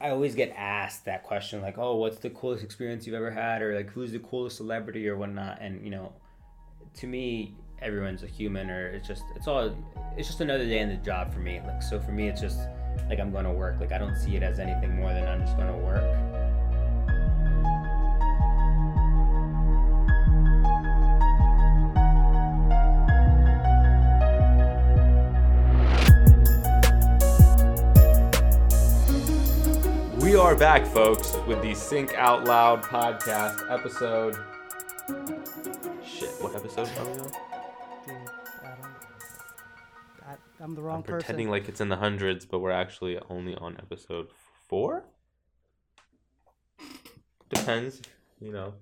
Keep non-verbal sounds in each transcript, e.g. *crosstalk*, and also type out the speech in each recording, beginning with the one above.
I always get asked that question, like, "Oh, what's the coolest experience you've ever had?" or like, "Who's the coolest celebrity?" or whatnot. And you know, to me, everyone's a human, or it's just it's all it's just another day in the job for me. Like, so for me, it's just like I'm going to work. Like, I don't see it as anything more than I'm just going to work. We are back, folks, with the Sync Out Loud podcast episode. Shit, what episode are we on? Dude, I don't. I, I'm the wrong I'm person. pretending like it's in the hundreds, but we're actually only on episode four. Depends, you know.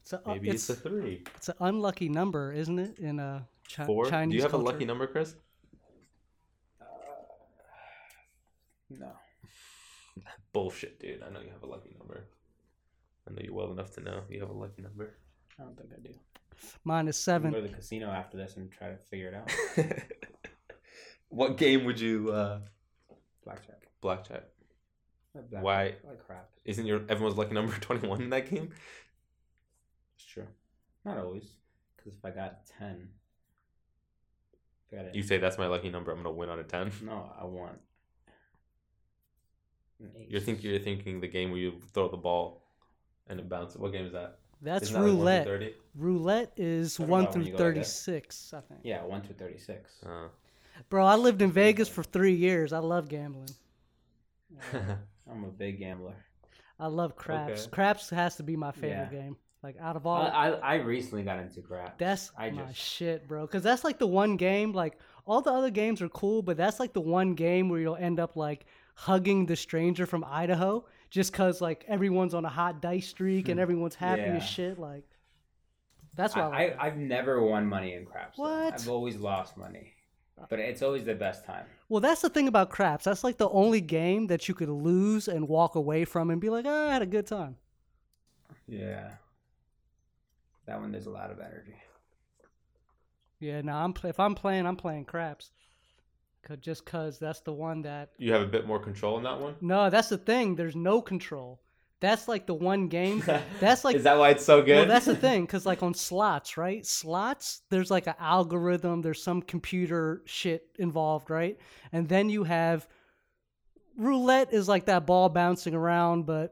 it's, a, uh, Maybe it's, it's, a three, it's an unlucky number, isn't it? In a chi- four. Chinese Do you have culture? a lucky number, Chris? Uh, no. *laughs* Bullshit, dude. I know you have a lucky number. I know you well enough to know you have a lucky number. I don't think I do. Mine is I'm gonna seven. go to the casino after this and try to figure it out. *laughs* what game would you uh Blackjack. blackjack? Blackjack. Why- Like crap. Isn't your everyone's lucky number *laughs* twenty one in that game? It's true. Not always, because if I got ten, I got a- You say that's my lucky number. I'm gonna win on a ten. no, I want. An eight. You're thinking you're thinking the game where you throw the ball and it bounces. What game is that? That's Isn't that like roulette. roulette is one through you go like thirty-six. I think. Yeah, one through thirty-six. Uh, Bro, I lived in Vegas for three years. I love gambling. *laughs* I'm a big gambler. I love craps. Okay. Craps has to be my favorite Yeah. game. Like out of all, I I recently got into crap. That's I my just shit, bro. Because that's like the one game. Like all the other games are cool, but that's like the one game where you'll end up like hugging the stranger from Idaho, just cause like everyone's on a hot dice streak and everyone's happy Hmm. Yeah. as shit. Like that's why I, I, I've never won money in craps. though. What? I've always lost money, but it's always the best time. Well, that's the thing about craps. That's like the only game that you could lose and walk away from and be like, oh, I had a good time. Yeah. That one there's a lot of energy. Yeah, no, I'm if I'm playing, I'm playing craps. Just cause that's the one that you have a bit more control in that one. No, that's the thing. There's no control. That's like the one game. *laughs* That's like is that why it's so good? well, that's the thing. *laughs* Because like on slots, right? Slots, there's like an algorithm. There's some computer shit involved, right? And then you have roulette is like that ball bouncing around, but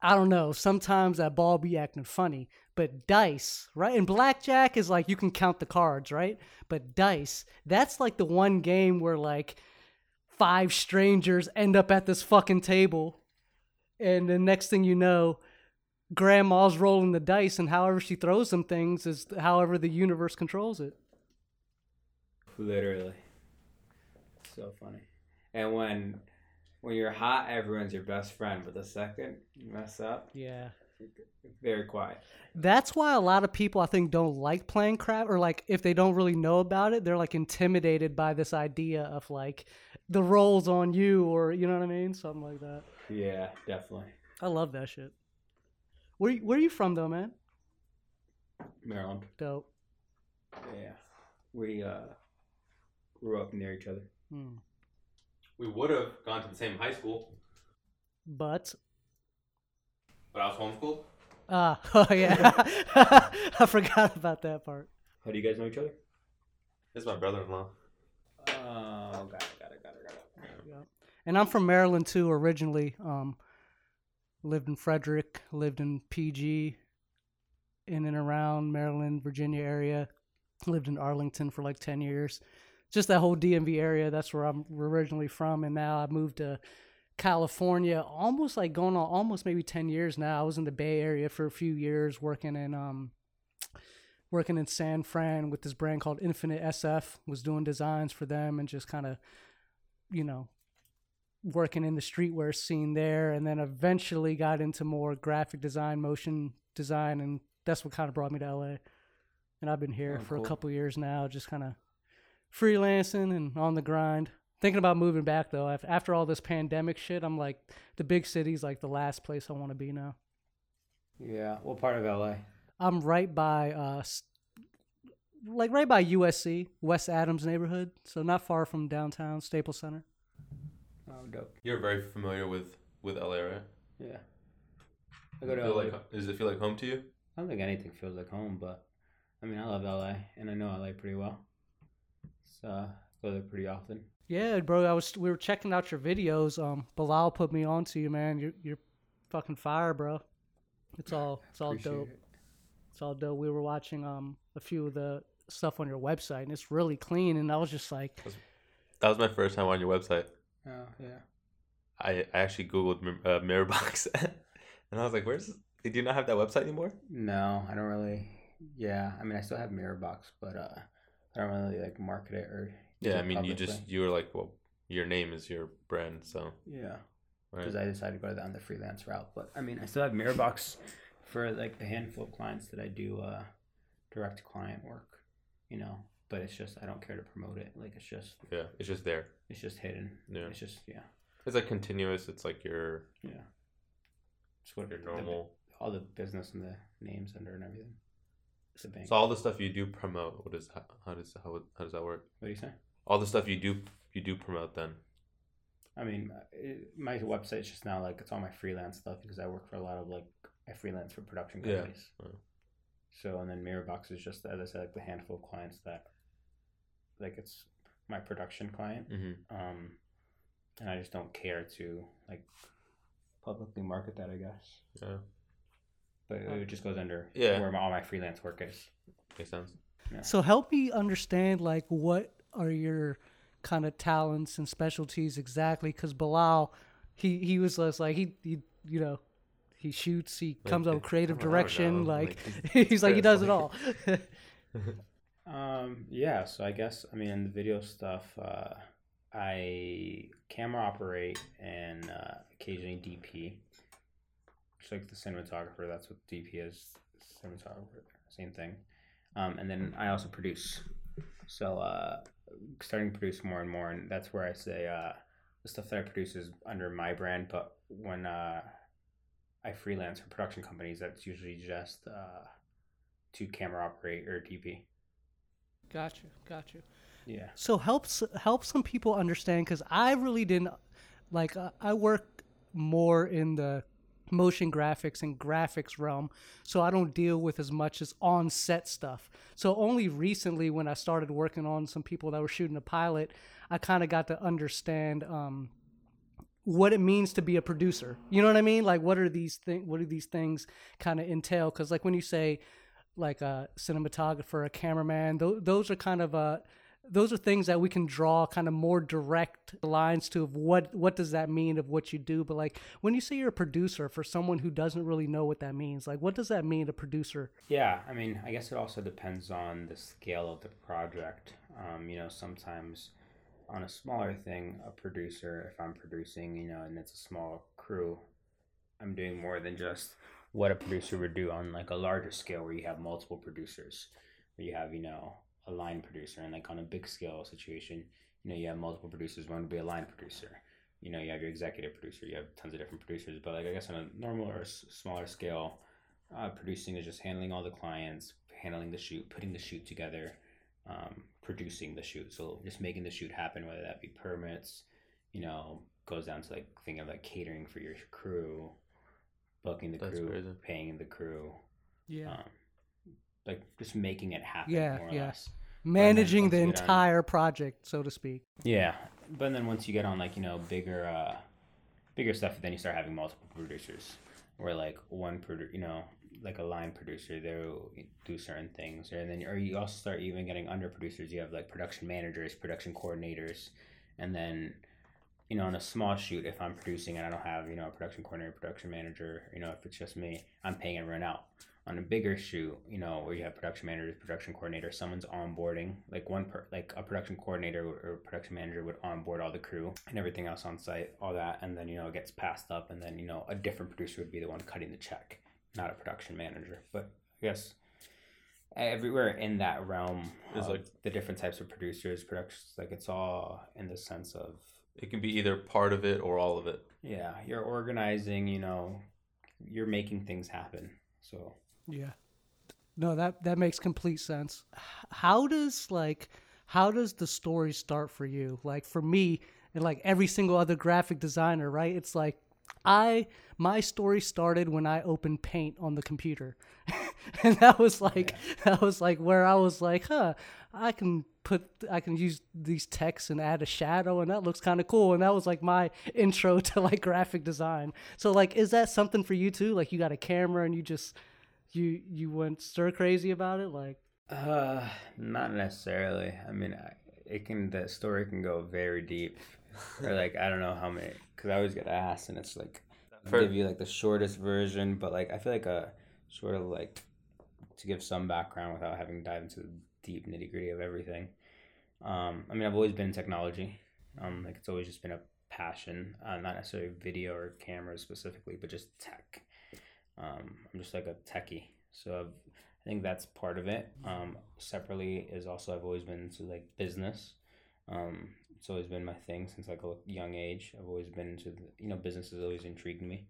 I don't know. Sometimes that ball be acting funny. But dice, right? And blackjack is like you can count the cards, right? But dice, that's like the one game where like five strangers end up at this fucking table. And the next thing you know, grandma's rolling the dice, and however she throws them things is however the universe controls it. Literally. So funny. And when when you're hot, everyone's your best friend. But the second you mess up, Yeah. Very quiet. That's why a lot of people I think don't like playing crap or like if they don't really know about it, they're like intimidated by this idea of like the rolls on you or you know what I mean? Something like that. Yeah, definitely. I love that shit. Where where are you from though, man? Maryland. Dope. Yeah. We uh grew up near each other. Hmm. we would have gone to the same high school, But but I was homeschooled. ah, *laughs* oh yeah. *laughs* I forgot about that part. How do you guys know each other? It's my brother-in-law. Oh, got it, got it, got it, got it. Yeah. And I'm from Maryland too originally. Um lived in Frederick, lived in PG in and around Maryland, Virginia area. Lived in Arlington for like 10 years. Just that whole DMV area, that's where I'm originally from and now I moved to California almost like going on almost maybe 10 years now. I was in the Bay Area for a few years working in um working in San Fran with this brand called Infinite SF, was doing designs for them and just kind of you know, working in the streetwear scene there, and then eventually got into more graphic design, motion design, and that's what kind of brought me to LA. And I've been here Oh, for cool. a couple years now, just kind of freelancing and on the grind. Thinking about moving back though. After all this pandemic shit, I'm like, the big city's like the last place I want to be now. Yeah. What part of LA? I'm right by, uh, like right by USC, West Adams neighborhood, so not far from downtown Staples Center. Oh, dope. You're very familiar with with LA, right? Yeah. I go to Feel LA. like, does it feel like home to you? I don't think anything feels like home, but I mean, I love LA and I know LA pretty well. So I go there pretty often. Yeah, bro. I was we were checking out your videos. Um, Bilal put me on to you, man. You're you're fucking fire, bro. It's *sighs* all it's all Appreciate dope. it. It's all dope. We were watching um a few of the stuff on your website, and it's really clean. And I was just like, That was my first time on your website. Oh yeah. I, I actually googled uh, Mirrorbox, *laughs* and I was like, "Where's? Did you not have that website anymore?" No, I don't really. Yeah, I mean, I still have Mirrorbox, but uh, I don't really like market it or. Yeah, I mean, you just you were like, "Well, your name is your brand, so." Yeah, Right. because I decided to go down the freelance route. But I mean, I still have Mirrorbox for like the handful of clients that I do uh, direct client work. You know, but it's just I don't care to promote it. Like it's just Yeah, it's just there. it's just hidden. Yeah. It's just yeah It's like continuous. It's like your yeah. It's what your the- normal. all the business and the names under and everything. It's a bank. So all the stuff you do promote. What is how, how does how how does that work? what do you say? All the stuff you do you do promote then. I mean, it, my website's just now like it's all my freelance stuff because I work for a lot of like I freelance for production Yeah. companies. Oh. So and then Mirrorbox is just as I said, like the handful of clients that like it's my production client. Mm-hmm. Um, and I just don't care to like publicly market that. I guess, Yeah, but it just goes under Yeah. where my, all my freelance work is. makes sense. so help me understand like what are your kind of talents and specialties exactly? Because Bilal, he he was just like he, he you know. He shoots. He Like, comes up with creative don't know, direction. like, Like, he's *laughs* like he Chris, does it all. *laughs* Um, yeah, so I guess I mean in the video stuff, uh, I camera operate and uh, occasionally DP. Just like the cinematographer, that's what DP is. Cinematographer, same thing. Um, and then I also produce. So uh, starting to produce more and more, and that's where I say uh, the stuff that I produce is under my brand. But when uh, I freelance for production companies, that's usually just uh, to camera operate or DP. Gotcha, gotcha. Yeah. So helps help some people understand because I really didn't like. Uh, I work more in the motion graphics and graphics realm, so I don't deal with as much as on set stuff. So only recently, when I started working on some people that were shooting a pilot, I kind of got to understand. Um, what it means to be a producer. You know what I mean? Like what are these things what do these things kind of entail cuz like when you say like a cinematographer, a cameraman, th- those are kind of uh those are things that we can draw kind of more direct lines to of what what does that mean of what you do. But like when you say you're a producer for someone who doesn't really know what that means like what does that mean a producer? Yeah, I mean, I guess it also depends on the scale of the project. Um, you know, sometimes on a smaller thing, a producer, if I'm producing, you know, and it's a small crew, I'm doing more than just what a producer would do on like a larger scale where you have multiple producers, where you have, you know, a line producer and like on a big scale situation, you know, you have multiple producers, one would be a line producer. You know, you have your executive producer, you have tons of different producers, but like I guess on a normal or s- smaller scale, uh, producing is just handling all the clients, handling the shoot, putting the shoot together, um, producing the shoot. So just making the shoot happen, whether that be permits, you know, goes down to like thinking of like catering for your crew, booking the That's crew, crazy. paying the crew, yeah um, like just making it happen. Yeah, more or yeah. less. managing the get on- entire project so to speak Yeah, but then once you get on like you know bigger, uh, bigger stuff, then you start having multiple producers, where like one produ- you know, like a line producer, they'll do certain things, or then or you also start even getting under producers. You have like production managers, production coordinators, and then you know on a small shoot, if I'm producing and I don't have you know a production coordinator, production manager, you know if it's just me, I'm paying everyone out on a bigger shoot, you know, where you have production managers, production coordinator, someone's onboarding, like one per, like a production coordinator or production manager would onboard all the crew and everything else on site, all that, and then you know it gets passed up, and then you know a different producer would be the one cutting the check, not a production manager. But I guess everywhere in that realm Is like the different types of producers, productions, like it's all in the sense of It can be either part of it or all of it. yeah, you're organizing, you know, you're making things happen. So Yeah. No, that that makes complete sense. How does like how does the story start for you? Like for me, and like every single other graphic designer, right? It's like I my story started when I opened Paint on the computer, *laughs* and that was like that was like where I was like, huh, I can put I can use these texts and add a shadow, and that looks kind of cool. And that was like my *laughs* intro to like graphic design. So like, is that something for you too? Like you got a camera and you just you you went stir crazy about it, like. Uh, not necessarily. I mean, it can the story can go very deep, or *laughs* like I don't know how many. Because I always get asked, and it's like I'll For- give you like the shortest version, but like I feel like a sort of like to give some background without having to dive into the deep nitty gritty of everything. Um, I mean, I've always been in technology. Um, like it's always just been a passion, uh, not necessarily video or cameras specifically, but just tech. Um, I'm just like a techie, so I've, I think that's part of it. Um, separately is also I've always been into like business. Um, it's always been my thing since like a young age. I've always been into the, you know business has always intrigued me,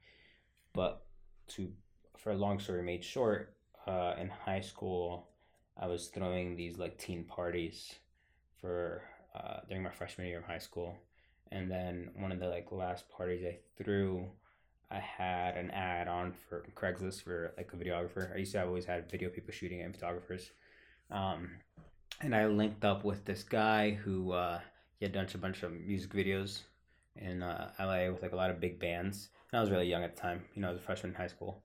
but to for a long story made short, uh, in high school, I was throwing these like teen parties for uh, during my freshman year of high school, and then one of the like last parties I threw, I had an ad on for Craigslist for like a videographer. I used to have always had video people shooting and photographers, um, and I linked up with this guy who uh, he had done a bunch of music videos in uh, LA with like a lot of big bands. And I was really young at the time, you know, I was a freshman in high school,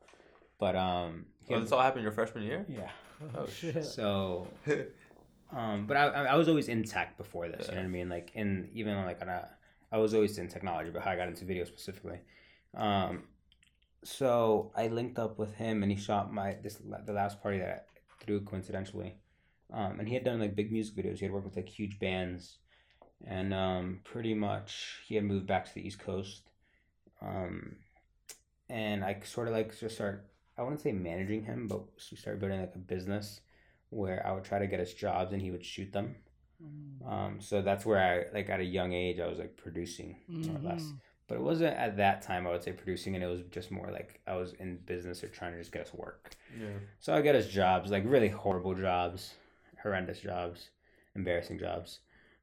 but um, Oh, had- this all happened your freshman year? yeah. Oh, *laughs* shit. So, um, but I, I I was always in tech before this. You know what I mean? Like in even like on a, I was always in technology, but how I got into video specifically. Um, so I linked up with him, and he shot my this the last party that I threw coincidentally. Um, and he had done like big music videos. He had worked with like huge bands, and um, pretty much he had moved back to the East Coast. Um, and I sort of like just start I wouldn't say managing him, but we started building like a business where I would try to get us jobs and he would shoot them. Um, so that's where I like at a young age I was like producing more or less. Mhm. But it wasn't at that time I would say producing, and it was just more like I was in business or trying to just get us work. Yeah. So I get us jobs, like really horrible jobs, horrendous jobs, embarrassing jobs.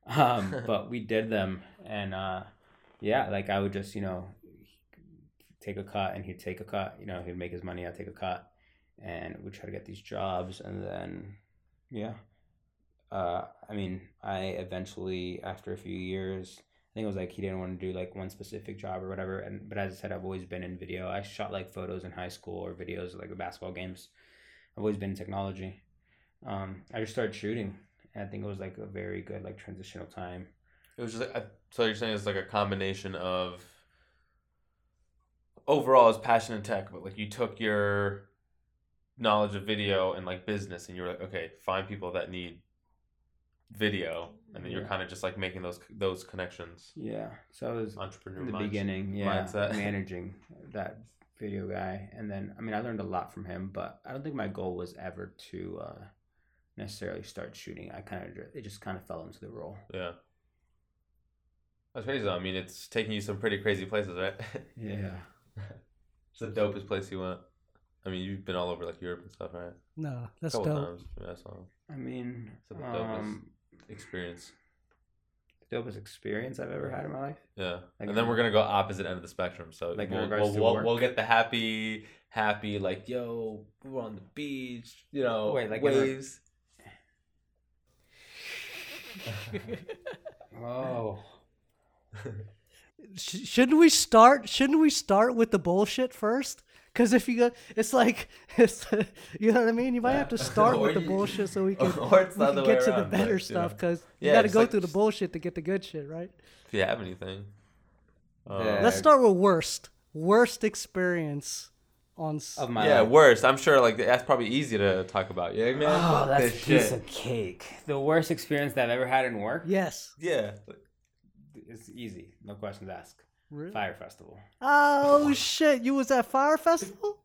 Um, *laughs* but we did them, and uh, yeah, like I would just you know take a cut, and he'd take a cut. You know, he'd make his money, I'd take a cut, and we'd try to get these jobs, and then yeah. Uh, I mean, I eventually, after a few years, I think it was like he didn't want to do like one specific job or whatever. And but as I said, I've always been in video. I shot like photos in high school or videos like the basketball games. I've always been in technology. Um, I just started shooting, and I think it was like a very good like transitional time. It was just like, so you're saying it's like a combination of overall it's passion in tech, but like you took your knowledge of video and like business and you're like, okay, find people that need video and then you're kind of just like making those those connections. Yeah, so I was Entrepreneur in the mindset. beginning, yeah, mindset. *laughs* managing that video guy, and then I mean I learned a lot from him, but I don't think my goal was ever to uh, necessarily start shooting. I kind of it just kind of fell into the role. Yeah. That's crazy though. I mean, it's taking you some pretty crazy places, right? *laughs* Yeah. It's the dopest place you went. I mean, you've been all over like Europe and stuff, right? No, that's couple dope. times. Yeah, I saw I mean, It's the dopest. um, experience. the dopest experience I've ever had in my life. Yeah, Like- and then we're gonna go opposite end of the spectrum. So Like in we'll, regards we'll, to we'll, work? we'll get the happy, happy like yo, we're on the beach, you know, Wait, like in re- waves. *laughs* Oh, *laughs* Sh- shouldn't we start? Shouldn't we start with the bullshit first? Because if you go, it's like *laughs* it's you know what I mean. You might have to start *laughs* with the you- bullshit so we *laughs* can, or it's the we can way get to the better like, you stuff. Because you Yeah, got to go like- through the bullshit to get the good shit, right? If you have anything, um, Yeah. Let's start with worst. Worst experience on. of my yeah, life. worst. I'm sure like that's probably easy to talk about. Yeah, man. Oh, fuck that's a piece shit. of cake. The worst experience that I've ever had in work. Yes. Yeah, It's easy, no questions asked. Really? Fyre festival. Oh shit! You was at Fyre Festival?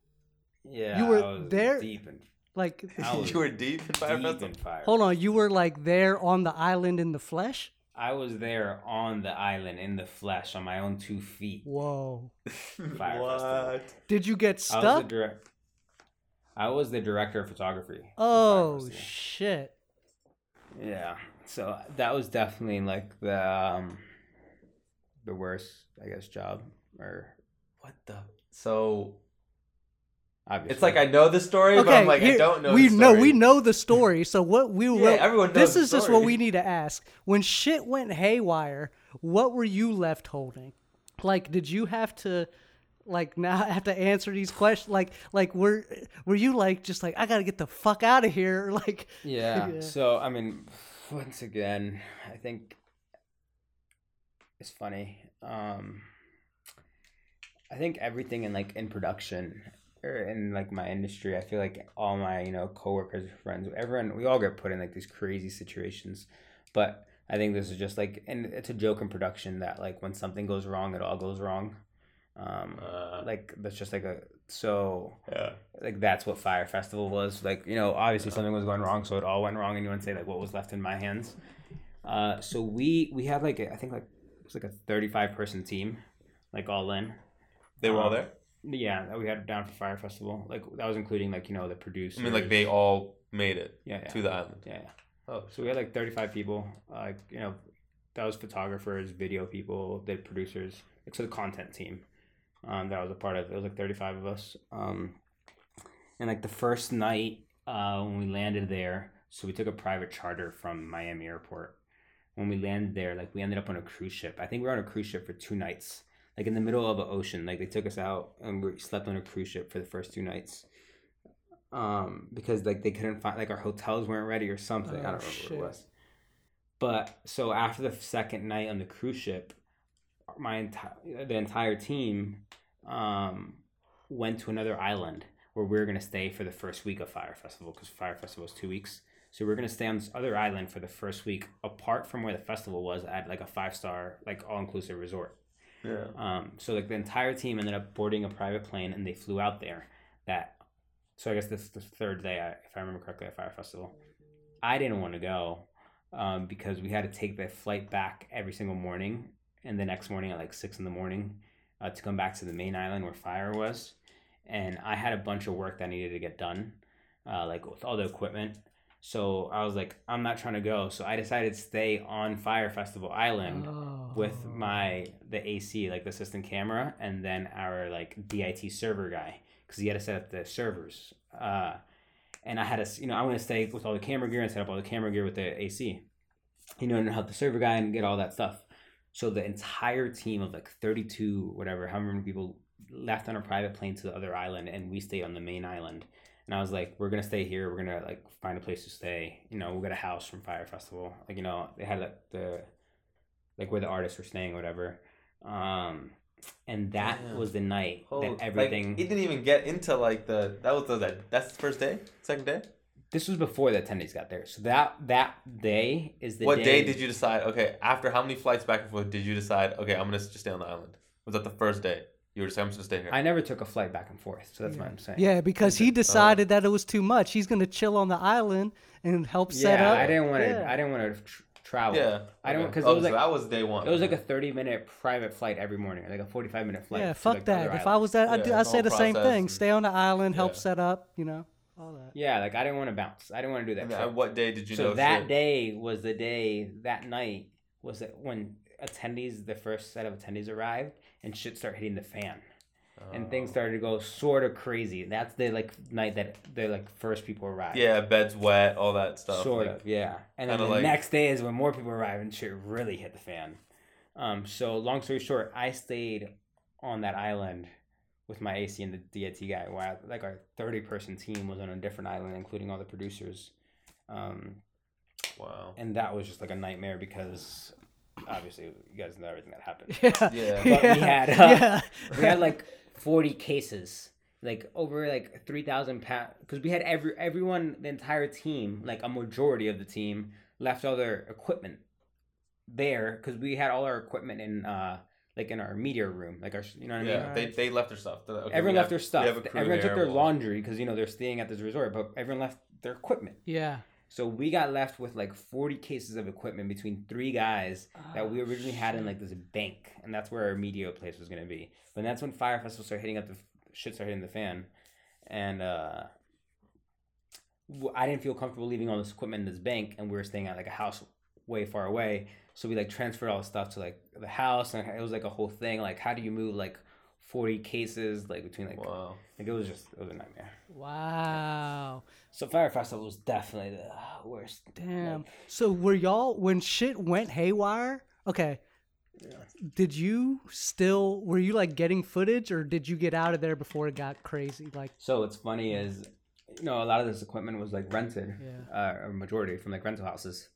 Yeah, You were I was there? deep in Like, *laughs* you were deep in Fyre deep festival. in Fyre. hold on. You were like there on the island in the flesh? I was there on the island in the flesh on my own two feet. Whoa. *laughs* Fyre what? Did you get I was the stuck? direct. I was the director of photography. Oh shit! Yeah. So that was definitely like the um the worst, I guess, job or What the? So obviously. it's like I know the story, but I'm like I don't know. We the know we know the story. So what we *laughs* Yeah, will everyone knows This the is just what we need to ask. When shit went haywire, what were you left holding? Like, did you have to? Like *laughs* now have to answer these questions. Like like were were you like just like I gotta get the fuck out of here? *laughs* Like Yeah. Yeah. So I mean, *sighs* once again, I think it's funny. Um, I think everything in like in production or in like my industry, I feel like all my you know coworkers, friends, everyone, we all get put in like these crazy situations. But I think this is just like, and it's a joke in production that like when something goes wrong, it all goes wrong. Um, Uh, like that's just like a so yeah. like that's what Fyre Festival was. Like, you know, obviously something was going wrong, so it all went wrong and you wouldn't say like what was left in my hands. Uh so we we had like I think like was like a thirty five person team, like all in. They were all Um, there. Yeah, that we had down for Fyre Festival. Like that was including like, you know, the producers. I mean, like they all made it yeah, yeah. to the island. yeah, yeah. Oh, So we had like 35 people. Like, you know, that was photographers, video people, the producers, like, so the content team. Um, that was a part of it. was like 35 of us. Um, and like the first night uh, when we landed there, so we took a private charter from Miami Airport. When we landed there, like we ended up on a cruise ship. I think we were on a cruise ship for two nights, like in the middle of the ocean. Like they took us out and we slept on a cruise ship for the first two nights. Um, because like they couldn't find like our hotels weren't ready or something. I Oh, don't remember shit. what it was. But so after the second night on the cruise ship, my entire the entire team um, went to another island where we were gonna stay for the first week of Fyre Festival because Fyre Festival was two weeks. So we are gonna stay on this other island for the first week, apart from where the festival was at like a five star like all inclusive resort. yeah. Um, so like the entire team ended up boarding a private plane and they flew out there. That so I guess this is the third day, I- if I remember correctly, at Fyre Festival. I didn't want to go um, because we had to take the flight back every single morning, and the next morning at like six in the morning uh, to come back to the main island where Fyre was. And I had a bunch of work that needed to get done, uh, like with all the equipment. So I was like, I'm not trying to go. So I decided to stay on Fyre Festival Island with Oh. my the AC, like the assistant camera, and then our like DIT server guy because he had to set up the servers. Uh, and I had to, you know, I want to stay with all the camera gear and set up all the camera gear with the AC. You know, and help the server guy and get all that stuff. So the entire team of like 32, whatever, however many people left on a private plane to the other island, and we stayed on the main island. And I was like, we're gonna stay here. We're gonna like find a place to stay. You know, we'll get a house from Fyre Festival. Like you know, they had like the like where the artists were staying, or whatever. Um, and that was the night Oh, that like, everything. it didn't even get into like the that was the that that's the first day, second day. this was before the attendees got there. So that that day is the what day. day did you decide? Okay, after how many flights back and forth did you decide? Okay, I'm gonna just stay on the island. Was that the first day? You were just I'm just gonna stay here. I never took a flight back and forth, so that's what I'm saying. Yeah, because he uh, decided that it was too much. He's gonna chill on the island and help set yeah. up. I didn't want to. Yeah. I didn't want to tr- travel. yeah, I don't okay. because Oh, it was so like that was day one. it was like a 30 minute private flight every morning, like a 45 minute flight. yeah, fuck like, that. other If I was that, I'd, do- Yeah, I'd say the same thing. and- Stay on the island, help Yeah. set up. You know, all that. yeah, like I didn't want to bounce. I didn't want to do that. And uh, trip. what day did you so know? that shit? day was the day that night was it when attendees the first set of attendees arrived and shit started hitting the fan and things Oh. started to go sort of crazy that's the like night that the like first people arrived Yeah, bed's wet, all that stuff. sort like- of yeah and then the like- next day is when more people arrived and shit really hit the fan um so long story short i stayed on that island with my ac and the dit guy while like our 30 person team was on a different island including all the producers um Wow. and that was just like a nightmare because obviously you guys know everything that happened. *laughs* Yeah. Yeah. But we had, uh, yeah. we had like forty cases, like over like three thousand pounds, because we had every everyone, the entire team, like a majority of the team, left all their equipment there because we had all our equipment in uh like in our media room, like our you know what I mean. Yeah, they, they left their stuff. They're okay, Everyone left have- their stuff. have a crew Everyone took their we'll- laundry because you know they're staying at this resort, but everyone left their equipment. yeah. So we got left with like 40 cases of equipment between three guys that we Oh, originally had in like this bank, and that's where our media place was gonna be. But that's when Fyre Festival started hitting up the shit started hitting the fan, and uh, I didn't feel comfortable leaving all this equipment in this bank, and we were staying at like a house way far away. So we like transferred all the stuff to like the house, and it was like a whole thing. Like, how do you move like forty cases like between like Wow. like it was just it was a nightmare. Wow. So Fyre Festival was definitely the worst. Damn. Like, So were y'all when shit went haywire? Okay. Yeah. Did you still were you like getting footage or did you get out of there before it got crazy? Like So what's funny is, you know, a lot of this equipment was like rented, Yeah. uh, a majority from like rental houses.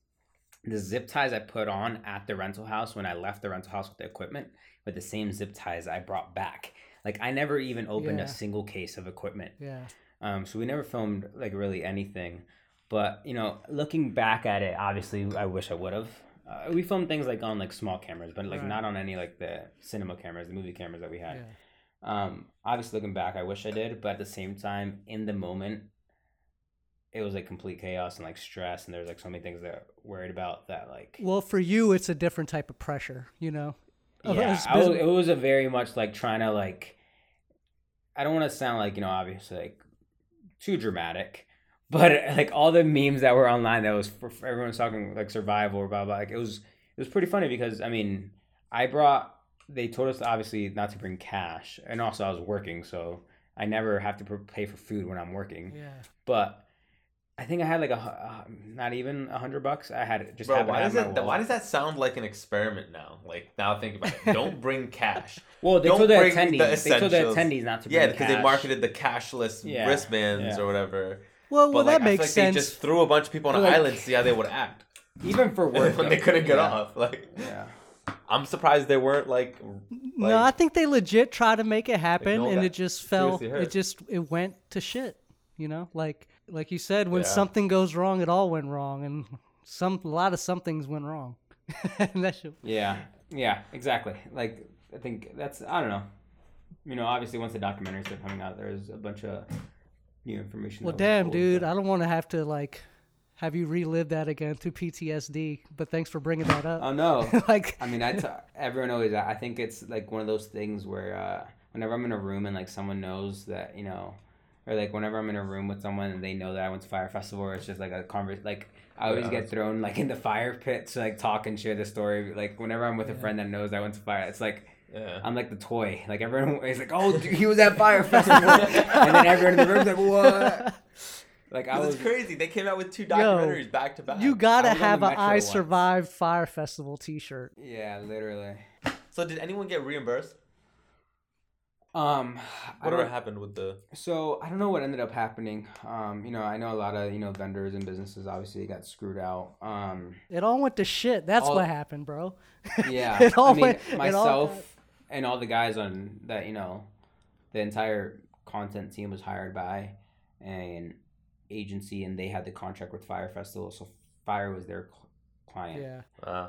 The zip ties I put on at the rental house when I left the rental house with the equipment were the same zip ties I brought back. Like I never even opened Yeah. a single case of equipment. yeah. Um, so we never filmed like really anything. But you know, looking back at it, obviously I wish I would have. Uh, we filmed things like on like small cameras, but like Right. not on any like the cinema cameras, the movie cameras that we had. Yeah. Um, obviously looking back, I wish I did, but at the same time, in the moment, it was like complete chaos and like stress, and there's like so many things that I worried about that like. Well, for you it's a different type of pressure, you know. Yeah, was, it was a very much like trying to like. I don't want to sound like you know obviously like too dramatic, but *laughs* like all the memes that were online that was for, for everyone was talking like survival or blah blah. Like it was it was pretty funny because I mean I brought they told us obviously not to bring cash and also I was working so I never have to pay for food when I'm working. Yeah. But I think I had like a uh, not even a hundred bucks. I had just Bro, happened why does my that? Why does that sound like an experiment now? Like now, think about it. *laughs* Don't bring cash. Well, they Don't told the bring the attendees. they told the attendees not to bring cash. Yeah, because they marketed the cashless Yeah, wristbands yeah. or whatever. Well, But well like, that I feel makes like sense. They just threw a bunch of people on But, an island to see how they would act *laughs* even for work *laughs* when they couldn't get Yeah. off. Like, Yeah. I'm surprised they weren't like. no, I think they legit tried to make it happen and that it just fell it just it went to shit, you know? Like like you said when Yeah. something goes wrong it all went wrong and some a lot of somethings went wrong. *laughs* shit Yeah. Yeah. Exactly. Like I think that's I don't know. You know, obviously once the documentaries are coming out, there's a bunch of new information. Well, damn, cool, dude, but- I don't want to have to like have you relive that again through PTSD. But thanks for bringing that up. Oh no. *laughs* like, I mean, I t- everyone always. I think it's like one of those things where uh, whenever I'm in a room and like someone knows that you know, or like whenever I'm in a room with someone and they know that I went to Fyre festival, it's just like a convers. Like I always Yeah. get thrown like in the fire pit to like talk and share the story. Like whenever I'm with a Yeah. friend that knows I went to Fyre, it's like Yeah. I'm like the toy. Like everyone *laughs* is like, oh, dude, he was at Fyre festival, and then everyone in the room's like, what? Like I was was crazy. They came out with two documentaries back to back. you gotta I was on have the a Metro "I once. survived Fyre festival" T-shirt. Yeah, literally. So did anyone get reimbursed? Um, I Whatever don't- happened with the? So I don't know what ended up happening. Um, you know, I know a lot of you know vendors and businesses obviously got screwed out. Um, It all went to shit. That's All- what happened, bro. *laughs* yeah, it all I mean went. it all myself and all the guys on that you know, the entire content team was hired by an agency, and they had the contract with Fyre Festival, so Fyre was their client. yeah. Uh,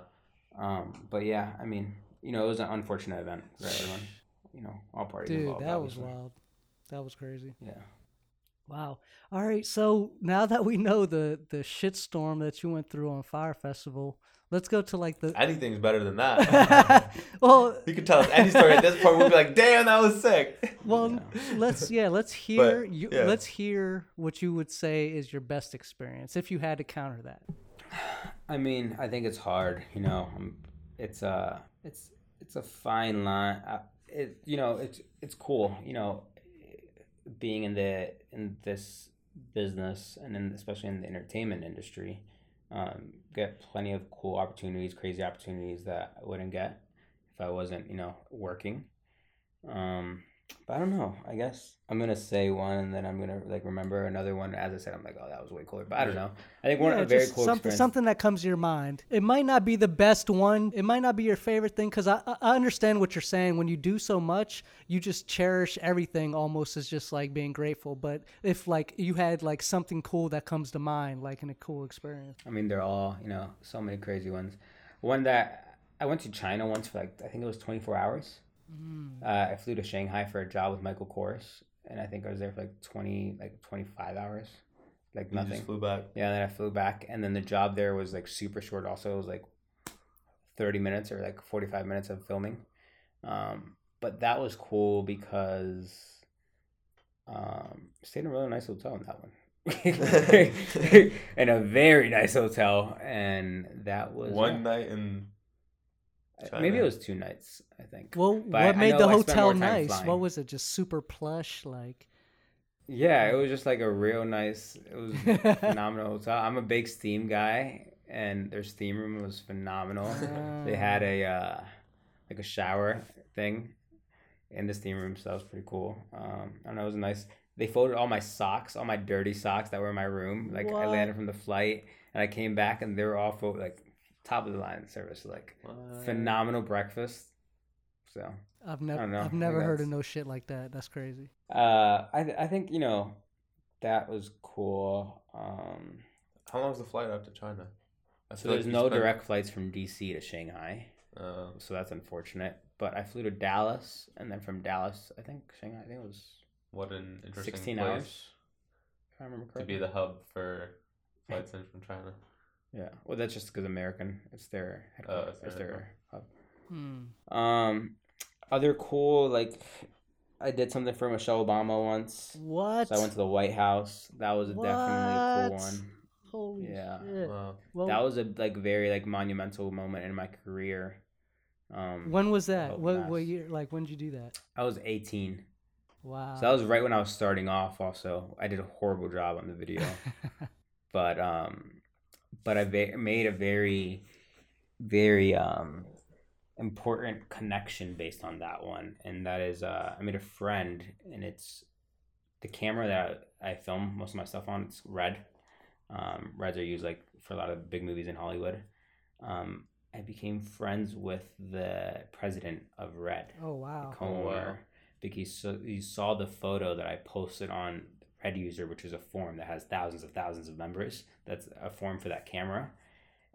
Um, but yeah, I mean, you know, it was an unfortunate event for everyone. You know, all parties Dude, involved. that was wild. That was crazy. Yeah. Wow. All right. So now that we know the the shitstorm that you went through on Fyre Festival, let's go to like the. *laughs* anything's better than that. *laughs* well, you could tell us any story at this point. We'd be like, "Damn, that was sick." well, Yeah. let's yeah, let's *laughs* hear you. yeah. Let's hear what you would say is your best experience if you had to counter that. I mean, I think it's hard. You know, um, it's a it's it's a fine line. Uh, it you know it's it's cool. You know, being in the in this business and in, especially in the entertainment industry, um, get plenty of cool opportunities, crazy opportunities that I wouldn't get if I wasn't you know working. Um, but I don't know. I guess I'm gonna say one, and then I'm gonna like remember another one. As I said, I'm like, oh, that was way cooler. But I don't know. I think one Yeah, a very cool something, experience. something that comes to your mind. It might not be the best one. It might not be your favorite thing because I, I I understand what you're saying. When you do so much, you just cherish everything almost as just like being grateful. But if like you had like something cool that comes to mind, like in a cool experience. I mean, they're all you know so many crazy ones. One that I went to China once for like I think it was 24 hours. Uh, I flew to Shanghai for a job with Michael Kors, and I think I was there for like 20 like 25 hours, like You nothing. just flew back. Yeah, and then I flew back, and then the job there was like super short. Also, it was like 30 minutes or like 45 minutes of filming. Um, but that was cool because um, stayed in a really nice hotel in that one. *laughs* *laughs* in a very nice hotel, and that was One night in Uh, Maybe it was two nights. I think. Well, But what I made know the hotel nice? flying. What was it? Just super plush, like. Yeah, it was just like a real nice. It was *laughs* phenomenal hotel. I'm a big steam guy, and their steam room was phenomenal. they had a uh, like a shower thing in the steam room, so that was pretty cool. Um, I don't know, it was nice. They folded all my socks, all my dirty socks that were in my room. Like I landed from the flight, and I came back, and they were all folded, like top of the line service, like What? phenomenal breakfast. So I've never. I've never heard of no shit like that. That's crazy. uh, I th- I think you know that was cool. Um, How long was the flight out to China? I So feel like there's no spent- direct flights from DC to Shanghai, Uh, so that's unfortunate. But I flew to Dallas, and then from Dallas, I think Shanghai. I think it was what an interesting 16 place hours, if I remember to be the hub for flights in from China. Yeah, well, that's just because American. It's their headquarters. it's it's their their hub. Hmm. Um, other cool like, I did something for Michelle Obama once. What? So I went to the White House. That was definitely a cool one. Holy Yeah. shit. Wow. Well, that was a like very like monumental moment in my career. Um, when was that? What not. what year? Like when did you do that? I was 18. Wow. So that was right when I was starting off. Also, I did a horrible job on the video, *laughs* but um, but I va- made a very, very um, important connection based on that one, and that is uh, I made a friend, and it's the camera that I film most of my stuff on. It's red. Um, reds are used like for a lot of big movies in Hollywood. Um, I became friends with the president of Red. oh wow. Cone Oh, wow. War because he saw, he saw the photo that I posted on Red User, which is a forum that has thousands of thousands of members. That's a forum for that camera.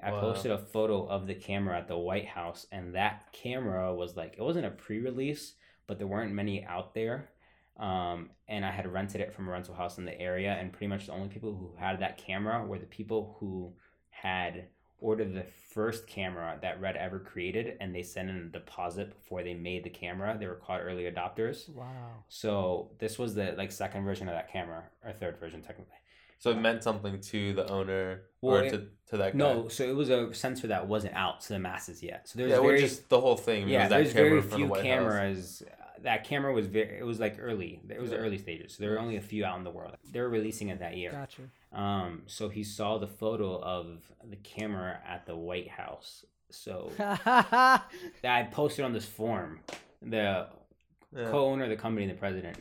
I Wow. posted a photo of the camera at the White House, and that camera was like it wasn't a pre-release, but there weren't many out there. Um, and I had rented it from a rental house in the area, and pretty much the only people who had that camera were the people who had ordered the first camera that Red ever created, and they sent in a deposit before they made the camera. They were called early adopters. Wow. So this was the like second version of that camera, or third version technically. So it meant something to the owner Well, or it- to, to that guy. No, so it was a sensor that wasn't out to the masses yet. So there's yeah, very just the whole thing. I mean, it yeah, was that there's very from the few House. cameras. Uh, That camera was very. It was like early. It was the Yeah. early stages. So there were only a few out in the world. They were releasing it that year. Gotcha. Um, so he saw the photo of the camera at the White House. So that *laughs* I posted on this forum. The Yeah. co-owner of the company, and the president,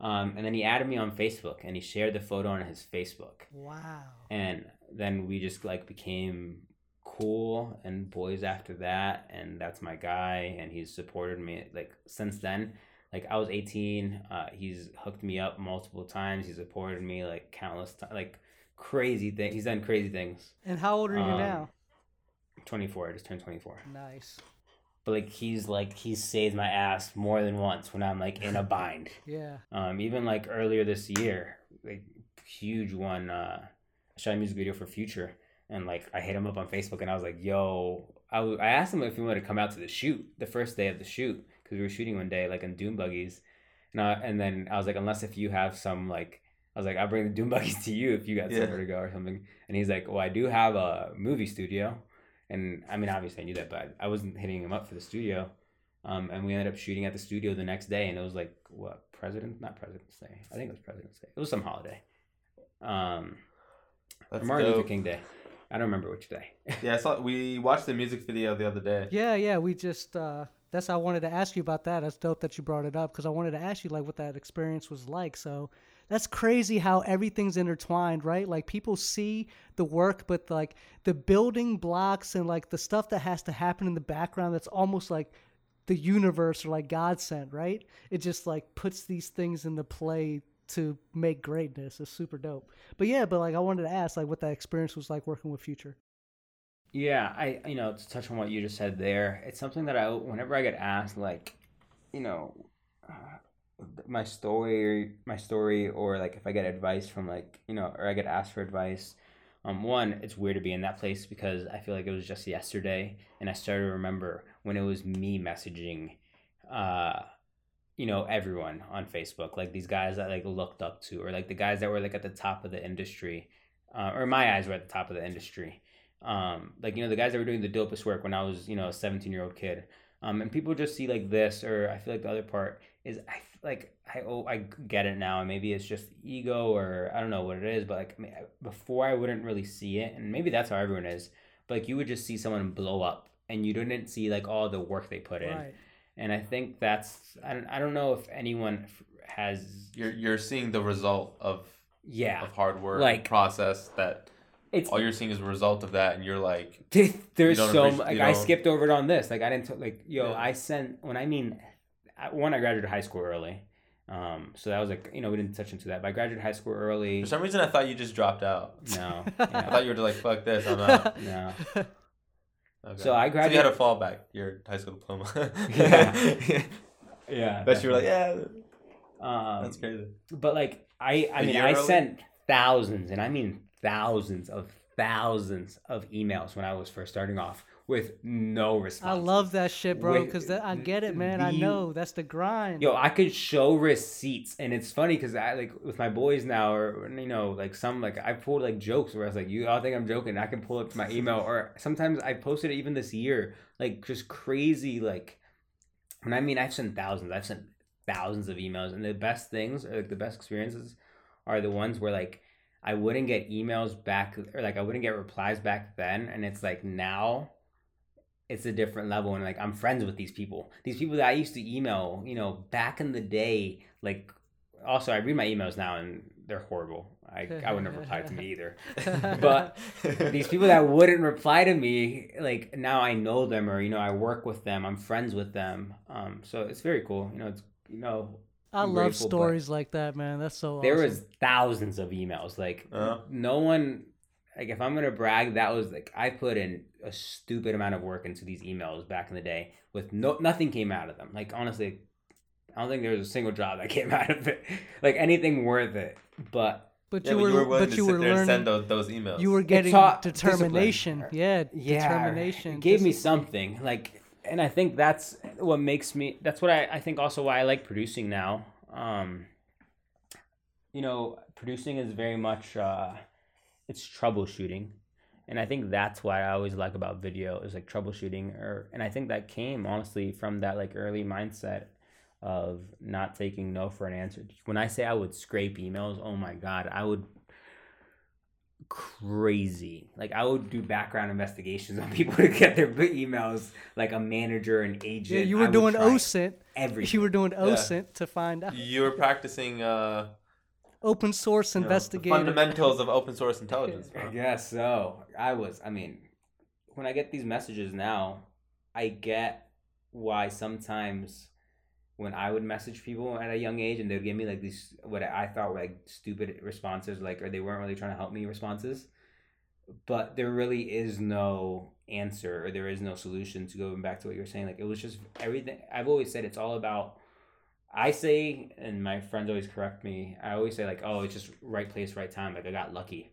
um, and then he added me on Facebook, and he shared the photo on his Facebook, wow. and then we just like became cool and boys after that, and that's my guy, and he's supported me like since then. Like I was 18, uh, he's hooked me up multiple times. He supported me like countless times, like crazy things. He's done crazy things. And how old are you Um, now? 24, I just turned 24. Nice. But like he's like he's saved my ass more than once when I'm like in a bind. *laughs* Yeah. Um, even like earlier this year, like huge one. Uh, I shot a music video for Future, and like I hit him up on Facebook, and I was like, "Yo," I, w- I asked him if he wanted to come out to the shoot the first day of the shoot because we were shooting one day like in dune buggies, and I, and then I was like, "Unless if you have some like." I was like, I'll bring the dune buggies to you if you got Yeah. somewhere to go or something. And he's like, Well, I do have a movie studio. And I mean, obviously, I knew that, but I wasn't hitting him up for the studio. Um, and we ended up shooting at the studio the next day, and it was like what President, not President's Day. I think it was President's Day. It was some holiday. Um, That's Martin Luther. King Day. I don't remember which day. *laughs* Yeah, I saw. We watched the music video the other day. Yeah, yeah. We just uh that's I wanted to ask you about that. That's dope that you brought it up because I wanted to ask you like what that experience was like. So that's crazy how everything's intertwined, right? Like people see the work, but like the building blocks and like the stuff that has to happen in the background that's almost like the universe or like God sent, right? It just like puts these things into play to make greatness. It's super dope. But yeah, but like I wanted to ask like what that experience was like working with Future. Yeah, I you know to touch on what you just said there, it's something that I whenever I get asked like, you know, uh, my story, my story, or like if I get advice from like you know, or I get asked for advice. Um, one, it's weird to be in that place because I feel like it was just yesterday, and I started to remember when it was me messaging, uh, you know, everyone on Facebook, like these guys that like looked up to, or like the guys that were like at the top of the industry, uh, or my eyes were at the top of the industry Um, like you know the guys that were doing the dopest work when I was you know a 17 year old kid. Um, and people just see like this, or I feel like the other part is I like I oh I get it now, and maybe it's just ego or I don't know what it is, but like I mean, before I wouldn't really see it, and maybe that's how everyone is. But like you would just see someone blow up, and you didn't see like all the work they put in, Right. and I think that's I don't I don't know if anyone has You're you're seeing the result of yeah of hard work, Like- like process that it's all you're seeing is a result of that, and you're like, there's don't so appreci- like you I skipped over it on this like I didn't t- like yo Yeah. I sent when I mean I- one I graduated high school early um so that was like you know we didn't touch into that but I graduated high school early for some reason, I thought you just dropped out. no *laughs* I thought you were like, fuck this, I'm out. *laughs* no Okay. So I So you had a fallback, your high school diploma. *laughs* Yeah. yeah Bet you were like, yeah, um, that's crazy. but like I I A mean I early? sent thousands and I mean thousands of thousands of emails when I was first starting off with no response. I love that shit, bro. Because I get it, man. I know that's the grind. Yo, I could show receipts, and it's funny because I like with my boys now, or you know, like some like I pulled like jokes where I was like, "You all think I'm joking?" I can pull up my email, or sometimes I posted it even this year, like just crazy. Like, And I mean I've sent thousands, I've sent thousands of emails, and the best things, or like the best experiences, are the ones where like I wouldn't get emails back, or like I wouldn't get replies back then, and it's like now it's a different level and like I'm friends with these people. These people that I used to email, you know, back in the day, like also I read my emails now and they're horrible. I, I wouldn't have replied to me either. *laughs* But These people that wouldn't reply to me, like now I know them or you know, I work with them, I'm friends with them. Um so it's very cool. You know, it's you know, I I'm love grateful, stories like that, man. That's so. there awesome. was thousands of emails. Like Uh. no one like if I'm gonna brag, that was like I put in a stupid amount of work into these emails back in the day with no nothing came out of them. Like honestly, I don't think there was a single job that *laughs* came out of it. Like anything worth it. But But Yeah, you but were, you were but to you were there and send learning. those, those emails. You were getting taught determination. discipline. Yeah, yeah, determination. it gave me something. Like and I think that's what makes me that's what I, I think also why I like producing now. Um you know, producing is very much uh it's troubleshooting. And I think that's what I always like about video is like troubleshooting or and I think that came honestly from that like early mindset of not taking no for an answer. When I say I would scrape emails, oh my god, I would crazy. Like I would do background investigations on *laughs* people to get their emails, like a manager, an agent. Yeah, you were would doing OSINT. every You were doing OSINT to find out. You were practicing uh, Open source you know, the investigator. fundamentals of open source *laughs* intelligence. I guess so. I was. I mean, when I get these messages now, I get why sometimes when I would message people at a young age and they'd give me like these what I thought were like stupid responses, like or they weren't really trying to help me responses, but there really is no answer or there is no solution to going back to what you were saying. Like it was just everything. I've always said it's all about. I say, and my friends always correct me. I always say like, oh, it's just right place, right time. Like I got lucky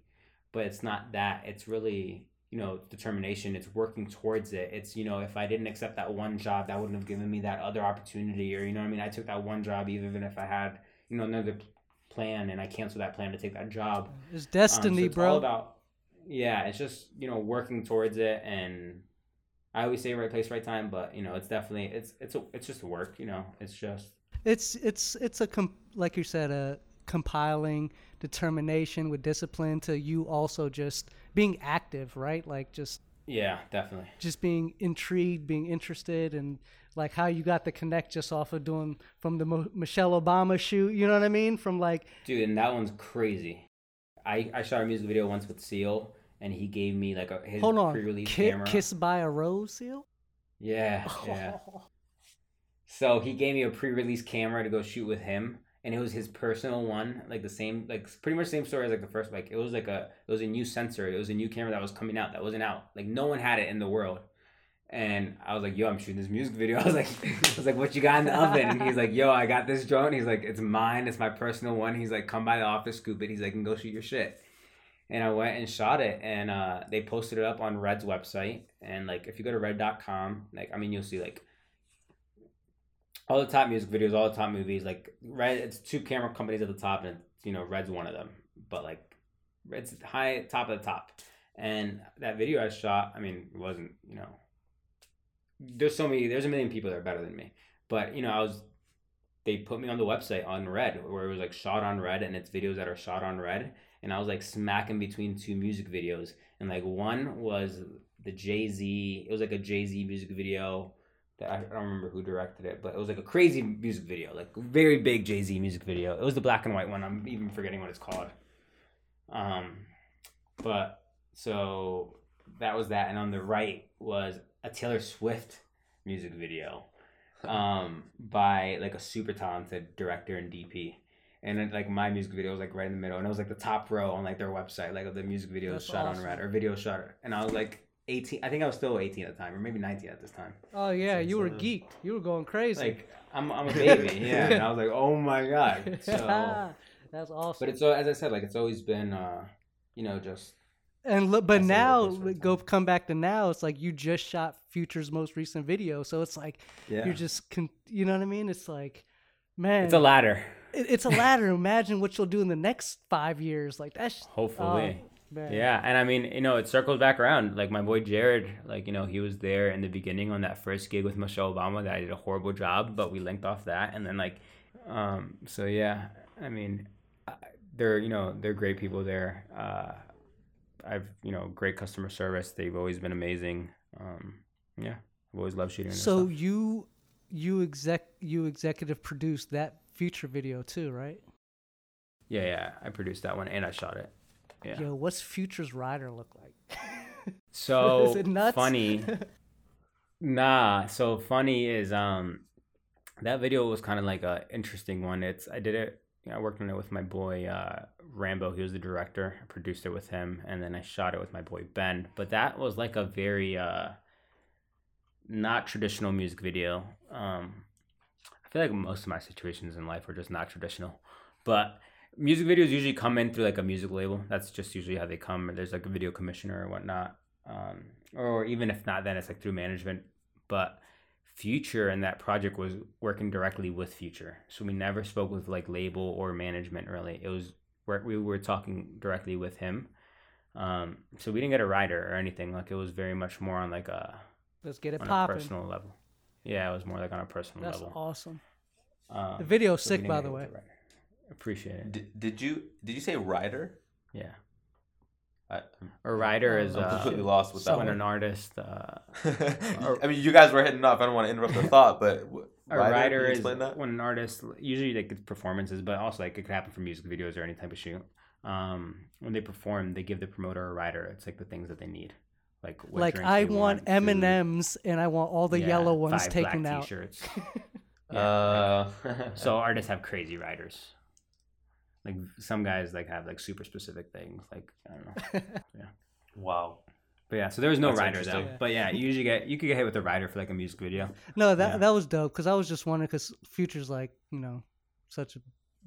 but it's not that it's really you know determination it's working towards it it's you know if i didn't accept that one job that wouldn't have given me that other opportunity or you know what i mean i took that one job even if i had you know another plan and i canceled that plan to take that job It's Um, so destiny, it's bro. all about yeah it's just you know working towards it and i always say right place right time but you know it's definitely it's it's a, it's just work you know it's just it's it's it's a com- like you said a compiling determination with discipline to you also just being active right like just yeah definitely just being intrigued being interested and like how you got the connect just off of doing from the Mo- michelle obama shoot you know what i mean from like Dude, and that one's crazy. I, I shot a music video once with Seal, and he gave me like a his hold on pre-release camera. kiss by a rose seal Yeah, *laughs* yeah. So he gave me a pre-release camera to go shoot with him, and it was his personal one, like the same, like pretty much same story as like the first. Like it was like a, it was a new sensor. It was a new camera that was coming out that wasn't out. Like no one had it in the world. And I was like, "Yo, I'm shooting this music *laughs* video." I was like, "I was like, what you got in the oven?" And he's like, "Yo, I got this drone." He's like, "It's mine. It's my personal one." He's like, "Come by the office, scoop it." He's like, "And go shoot your shit." And I went and shot it, and uh, they posted it up on Red's website. And like, if you go to red.com, like, I mean, you'll see like all the top music videos, all the top movies. Like Red, it's two camera companies at the top, and you know Red's one of them. But like, Red's high top of the top. And that video I shot, I mean, it wasn't, you know, there's so many, there's a million people that are better than me. But, you know, I was, they put me on the website on red where it was like shot on red and it's videos that are shot on red. And I was like smacking between two music videos. And like one was the Jay Z, it was like a Jay Z music video. That I don't remember who directed it, but it was like a crazy music video, like very big Jay Z music video. It was the black and white one. I'm even forgetting what it's called. Um, but so that was that, and on the right was a Taylor Swift music video, *laughs* um, by like a super talented director and DP. And then, like my music video was like right in the middle, and it was like the top row on like their website, like of the music videos That's shot awesome. on red or video shot. And I was like 18. I think I was still 18 at the time, or maybe 19 at this time. Oh yeah, Since you were geeked. You were going crazy. Like I'm, I'm a baby, *laughs* yeah. And I was like, oh my god. *laughs* So, That's awesome. but it's so as I said, like it's always been, uh, you know, just and look, but now go come back to now. It's like you just shot Future's most recent video, so it's like yeah. you're just, con- you know what I mean? It's like, man, It's a ladder. it- it's a ladder. Imagine what you'll do in the next five years. Like that's Hopefully. oh, man. Yeah, and I mean, you know, it circles back around. Like my boy Jared, like you know, he was there in the beginning on that first gig with Michelle Obama. That I did a horrible job, but we linked off that, and then like, um, so yeah, I mean, they're you know they're great people there. Uh, I've you know great customer service. They've always been amazing. Um, yeah, I've always loved shooting. So you you exec you executive produced that Future video too, right? yeah, yeah, I produced that one and I shot it. Yeah. Yo, what's Future's rider look like? *laughs* So *laughs* Is it nuts? funny. *laughs* Nah, so funny is um that video was kind of like a interesting one. It's I did it. You know, I worked on it with my boy uh, Rambo. He was the director. I produced it with him, and then I shot it with my boy Ben. But that was like a very uh, not traditional music video. Um, I feel like most of my situations in life are just not traditional, but music videos usually come in through like a music label. That's just usually how they come. There's like a video commissioner or whatnot, um, or even if not, then it's like through management. But Future and that project was working directly with Future, so we never spoke with like label or management really. It was where we were talking directly with him. Um, so we didn't get a rider or anything. Like it was very much more on like a Let's get it on a popping. personal level. Yeah, it was more like on a personal That's level. awesome. Um, The video's so sick, by the way. rider. Appreciate it. Did, did you did you say rider? Yeah. I, A rider is I'm I'm uh, completely lost with that when one. an artist. Uh, *laughs* I mean, you guys were hitting off. I don't want to interrupt the *laughs* thought, but a rider, rider can you is that. when an artist usually like it's performances, but also like it could happen for music videos or any type of shoot. Um, when they perform, they give the promoter a rider. It's like the things that they need, like what like I want M and M's, and I want all the yeah, yellow ones five taken black out. T-shirts. *laughs* Uh, so artists have crazy riders. Like some guys like have like super specific things. Like I don't know. *laughs* Yeah. Wow. But yeah, so there was no That's rider though. interesting. But yeah, you usually get you could get hit with a rider for like a music video. no, that Yeah. that was dope because I was just wondering because Future's like you know such a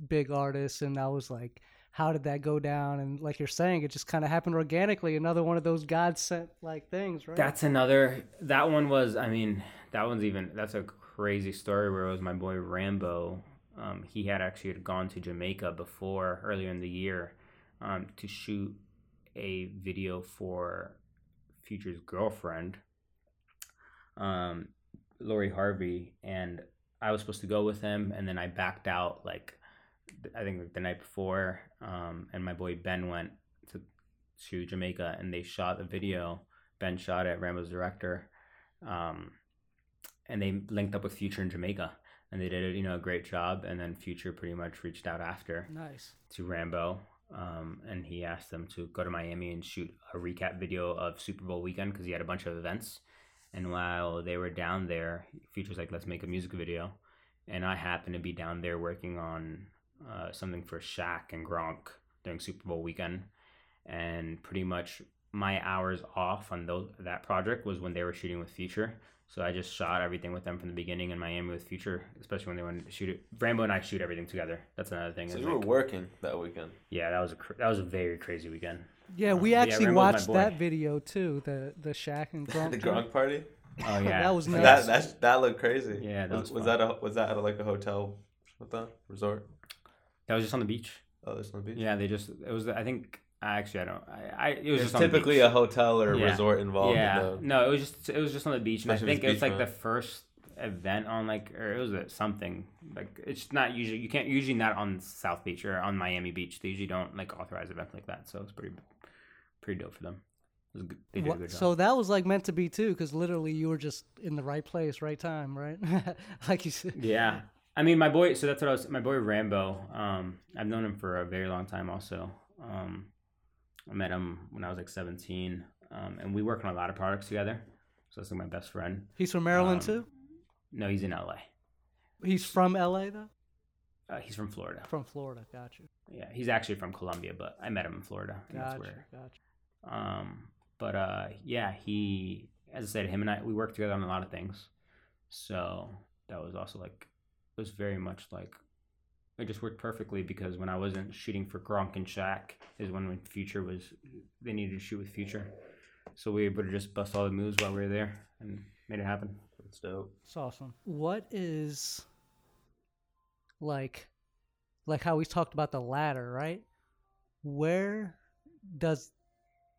big artist, and I was like, how did that go down? And like you're saying, it just kind of happened organically. Another one of those God sent like things, right? That's another. That one was. I mean, that one's even. That's a crazy story where it was my boy Rambo. Um, he had actually gone to Jamaica before earlier in the year um, to shoot a video for Future's girlfriend, um, Lori Harvey, and I was supposed to go with him, and then I backed out like I think like the night before, um, and my boy Ben went to to Jamaica, and they shot the video. Ben shot it, Rambo's director, um, and they linked up with Future in Jamaica, and they did you know a great job. And then Future pretty much reached out after nice. to Rambo, um, and he asked them to go to Miami and shoot a recap video of Super Bowl weekend because he had a bunch of events. And while they were down there, Future's like, let's make a music video. And I happened to be down there working on uh, something for Shaq and Gronk during Super Bowl weekend. And pretty much my hours off on those, that project was when they were shooting with Future. So I just shot everything with them from the beginning in Miami with Future, especially when they wanted to shoot it. Rambo and I shoot everything together. That's another thing. So is you were working that weekend. yeah, that was a cr- that was a very crazy weekend. Yeah, Um, we but yeah, actually Rambo's my watched that video too. The the Shaq and *laughs* Gronk. the joint. Gronk party. Oh yeah, That was So nuts. That that that looked crazy. Yeah, that was, was was that a was that at like a hotel? What the resort? that was just on the beach. Oh, this on the beach. Yeah, they just it was I think Actually, I don't. I, I it was There's just typically a hotel or a Yeah. resort involved. Yeah, In the, no, it was just it was just on the beach. And I think it's it's like the first event on like or it was a, something like it's not usually you can't usually not on South Beach or on Miami Beach. They usually don't like authorize events like that. So it's pretty pretty dope for them. It was good. They did a good job. So that was like meant to be too, because literally you were just in the right place, right time, right? *laughs* like you said. Yeah. I mean, my boy. So that's what I was. My boy Rambo. Um, I've known him for a very long time. Also, um, I met him when I was like seventeen, um, and we work on a lot of products together. So that's like my best friend. He's from Maryland Um, too. No, he's in LA. He's from LA though. Uh, he's from Florida. From Florida. Gotcha. Yeah, he's actually from Colombia, but I met him in Florida. Gotcha. where. Gotcha. Um, but uh, yeah, he, as I said, him and I, we worked together on a lot of things. So that was also like, it was very much like, it just worked perfectly because when I wasn't shooting for Gronk and Shaq is when when Future was, they needed to shoot with Future. So we were able to just bust all the moves while we were there and made it happen. It's dope. It's awesome. What is like like how we talked about the ladder, right? Where does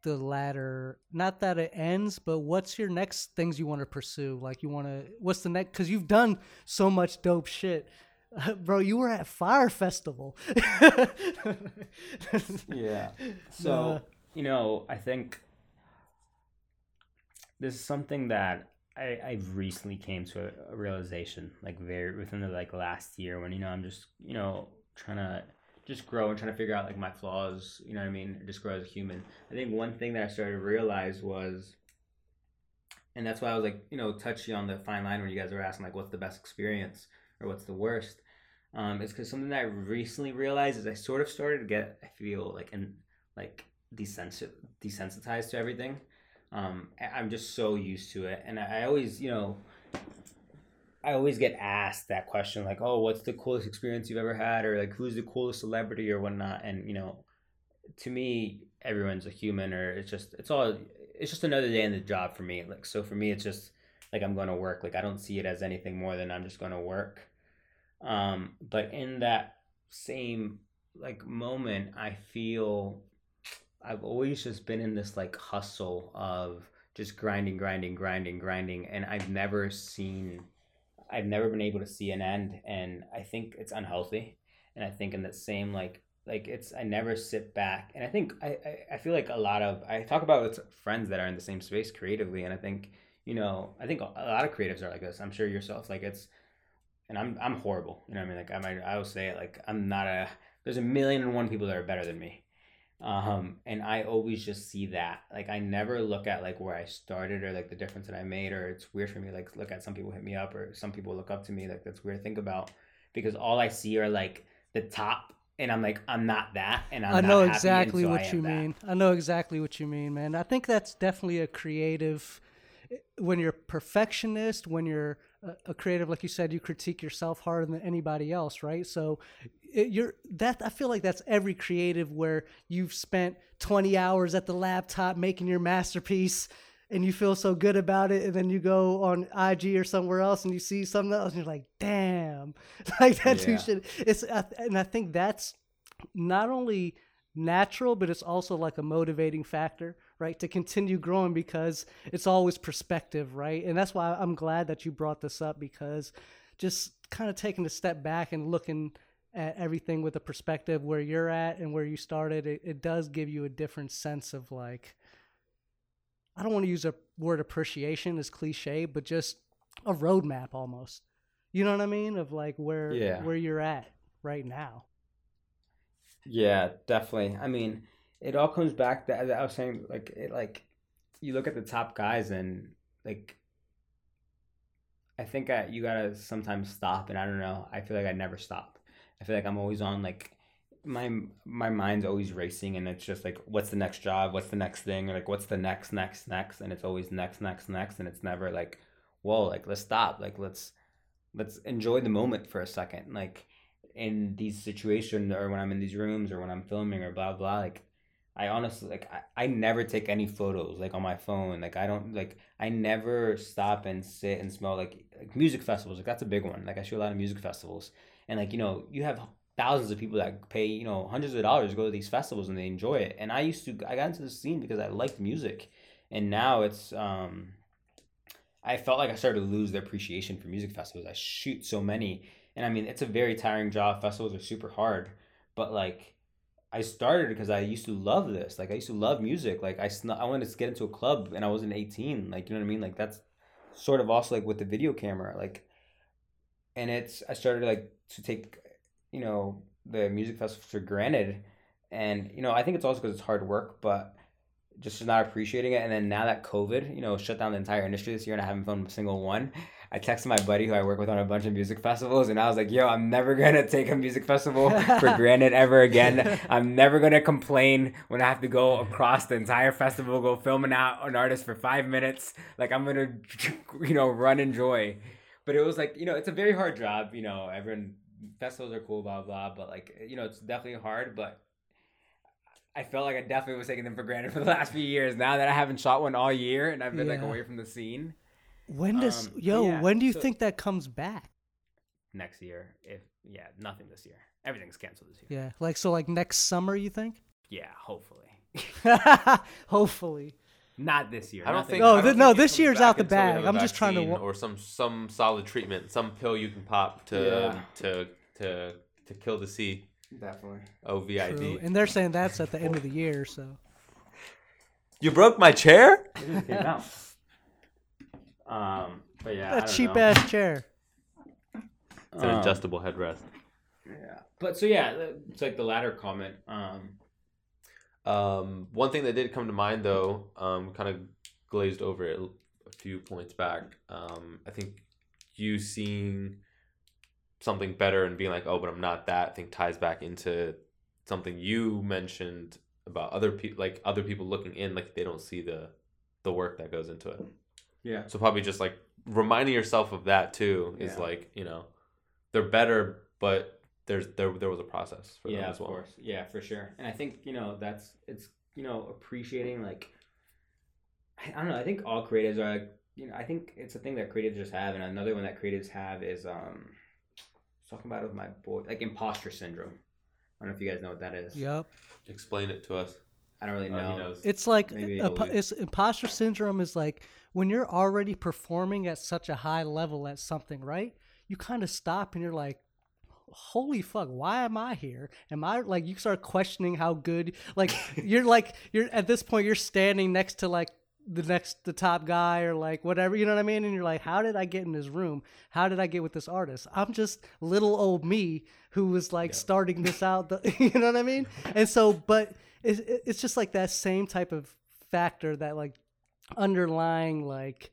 the ladder not that it ends, but what's your next things you want to pursue? Like you want to what's the next cuz you've done so much dope shit. *laughs* bro, you were at Fyre Festival. *laughs* Yeah. So, Uh, you know, I think this is something that I, I've recently came to a, a realization, like very within the like last year when, you know, I'm just, you know, trying to just grow and trying to figure out like my flaws, you know what I mean? Just grow as a human. I think one thing that I started to realize was and that's why I was like, you know, touchy on the fine line when you guys were asking like what's the best experience or what's the worst. Um, it's because something that I recently realized is I sort of started to get, I feel like, and like desensit- desensitized to everything. Um, I'm just so used to it, and I, I always, you know, I always get asked that question, like, "Oh, what's the coolest experience you've ever had?" or like, "Who's the coolest celebrity?" or whatnot. And you know, to me, everyone's a human, or it's just, it's all, it's just another day in the job for me. Like, so for me, it's just like I'm going to work. Like, I don't see it as anything more than I'm just going to work. Um, but in that same like moment, I feel I've always just been in this like hustle of just grinding, grinding, grinding, grinding, and I've never seen, I've never been able to see an end, and I think it's unhealthy, and I think in that same like like it's I never sit back, and I think I I, I feel like a lot of I talk about with friends that are in the same space creatively, and I think you know I think a lot of creatives are like this. I'm sure yourself like it's and I'm I'm horrible. You know what I mean? Like I might I will say it like I'm not a there's a million and one people that are better than me. Um and I always just see that. Like I never look at like where I started or like the difference that I made or it's weird for me like look at some people hit me up or some people look up to me like that's weird to think about because all I see are like the top and I'm like I'm not that and I'm i know happy, exactly so what you that. mean. I know exactly what you mean, man. I think that's definitely a creative. When you're perfectionist, when you're a, a creative, like you said, you critique yourself harder than anybody else, right? So, it, you're that. I feel like that's every creative where you've spent 20 hours at the laptop making your masterpiece. And you feel so good about it, and then you go on IG or somewhere else, and you see something else, and you're like, "Damn!" *laughs* Like that Yeah. dude should. It's, and I think that's not only natural, but it's also like a motivating factor, right? To continue growing because it's always perspective, right? And that's why I'm glad that you brought this up because just kind of taking a step back and looking at everything with a perspective where you're at and where you started, it, it does give you a different sense of like, I don't want to use a word appreciation as cliche, but just a roadmap almost. You know what I mean? Of like where Yeah. where you're at right now. Yeah, definitely. I mean, it all comes back to as I was saying, like it like you look at the top guys and like I think I, you gotta sometimes stop and I don't know. I feel like I never stop. I feel like I'm always on like my my mind's always racing and it's just like what's the next job, what's the next thing, or like what's the next, next, next, and it's always next, next, next, and it's never like, whoa, like let's stop, like let's let's enjoy the moment for a second, like in these situations or when I'm in these rooms or when I'm filming or blah blah like I honestly like I, I never take any photos like on my phone like I don't like I never stop and sit and smell like, like music festivals like that's a big one like I shoot a lot of music festivals and like you know you have thousands of people that pay you know hundreds of dollars to go to these festivals and they enjoy it. And I used to I got into the scene because I liked music, and now it's um, I felt like I started to lose the appreciation for music festivals. I shoot so many, and I mean it's a very tiring job. Festivals are super hard, but like. I started because I used to love this. Like I used to love music. Like I sn- I wanted to get into a club and I wasn't 18. Like you know what I mean? Like that's sort of also like with the video camera. Like and it's I started like to take you know the music festival for granted, and you know I think it's also because it's hard work, but just not appreciating it. And then now that COVID, you know, shut down the entire industry this year, and I haven't filmed a single one. I texted my buddy who I work with on a bunch of music festivals, and I was like, "Yo, I'm never *laughs* gonna take a music festival for *laughs* granted ever again. I'm never gonna complain when I have to go across the entire festival, go filming out an artist for five minutes. Like I'm gonna, *laughs* you know, run and enjoy." But it was like, you know, it's a very hard job. You know, everyone festivals are cool, blah blah. But like, you know, it's definitely hard. But I felt like I definitely was taking them for granted for the last few years. Now that I haven't shot one all year and I've been like away from the scene. When does Um, yo? yeah, when do you so- think that comes back? Next year, if yeah, nothing this year. Everything's canceled this year. Yeah, like so, like next summer, you think? Yeah, hopefully. *laughs* Hopefully. Not this year. I don't think. No, don't th- think no, this year's out the until we have bag. I'm just trying to vaccine or some some solid treatment, some pill you can pop to Yeah. to to to kill the C Definitely. OVID. True. And they're saying that's at the end of the year, so You broke my chair. It just came out. Um, but yeah, that cheap know. ass chair. It's an Um, adjustable headrest. Yeah, but so yeah, it's like the latter comment. Um, Um, one thing that did come to mind though, um, kind of glazed over it a few points back. Um, I think you seeing something better and being like, oh, but I'm not that. I think ties back into something you mentioned about other people, like other people looking in, like they don't see the the work that goes into it. Yeah, So probably just like reminding yourself of that too is Yeah. like you know they're better, but there's there there was a process for them yeah, as of well. course, yeah, for sure. And I think you know that's it's you know appreciating like I, I don't know. I think all creatives are like you know I think it's a thing that creatives just have, and another one that creatives have is um I was talking about it with my boy like imposter syndrome. I don't know if you guys know what that is. Yep. Explain it to us. I don't really Uh, know. he. It's like a, it's imposter syndrome is like when you're already performing at such a high level at something, right? You kind of stop and you're like, "Holy fuck, why am I here? Am I like?" You start questioning how good. Like *laughs* you're like you're at this point you're standing next to like the next the top guy or like whatever you know what I mean, and you're like, "How did I get in this room? How did I get with this artist? I'm just little old me who was like starting this out. The, *laughs* you know what I mean? And so, but it's it's just like that same type of factor that like underlying like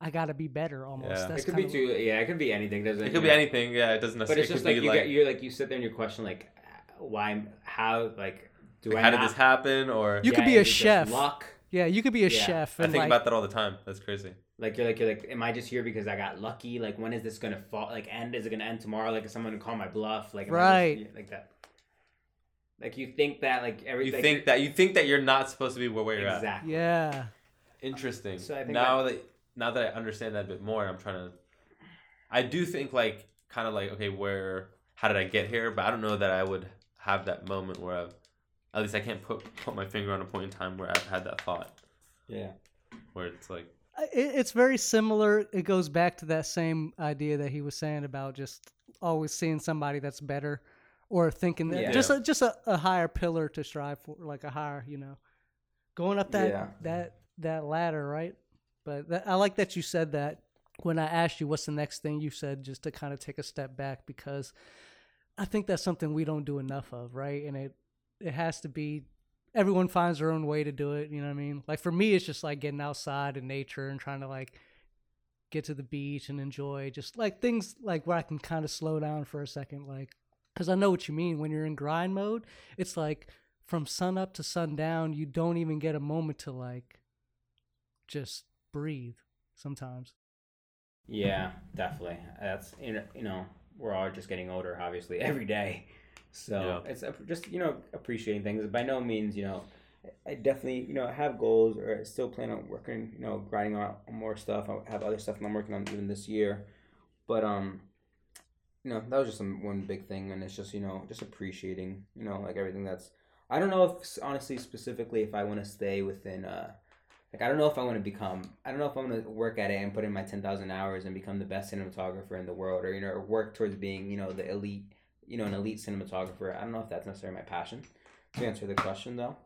I gotta be better almost. Yeah. That's it could be kinda- too. Yeah, it could be anything. Doesn't It could be anything. Yeah, it doesn't But it's just it like you be get you're like you sit there and you question like uh, why how like do like, I how did this happen? Or You could be a is it just chef. Luck. Yeah, you could be a Yeah. chef I think like about that all the time. That's crazy. Like you're like you're like, am I just here because I got lucky? Like when is this gonna fall? Like end? Is it gonna end tomorrow? Like is someone gonna call my bluff? Like am I just- Right. like that. Like you think that like every You like, think that you think that you're not supposed to be where, where you're at. exactly yeah. Interesting. So I think now that now that I understand that a bit more, I'm trying to. I do think like kind of like okay, where how did I get here? But I don't know that I would have that moment where I've at least I can't put put my finger on a point in time where I've had that thought yeah where it's like It, it's very similar. It goes back to that same idea that he was saying about just always seeing somebody that's better or thinking that Yeah. just a, just a, a higher pillar to strive for, like a higher, you know, going up that Yeah. that that ladder, right? But that, I like that you said that when I asked you what's the next thing, you said just to kind of take a step back because I think that's something we don't do enough of, right? And it it has to be everyone finds their own way to do it. You know what I mean? Like for me, it's just like getting outside in nature and trying to like get to the beach and enjoy just like things like where I can kind of slow down for a second, like because I know what you mean. When you're in grind mode, it's like from sun up to sundown, you don't even get a moment to like just breathe. Sometimes. yeah definitely that's you know we're all just getting older obviously *laughs* every day so Yeah. it's just you know appreciating things by no means you know I definitely you know I have goals or I still plan on working you know grinding out on more stuff I have other stuff I'm working on even this year but um you know that was just some one big thing, and it's just you know just appreciating you know like everything that's. I don't know if honestly specifically if I want to stay within uh like I don't know if I want to become I don't know if I'm gonna work at it and put in my ten thousand hours and become the best cinematographer in the world or you know or work towards being you know the elite you know an elite cinematographer. I don't know if that's necessarily my passion. To answer the question though,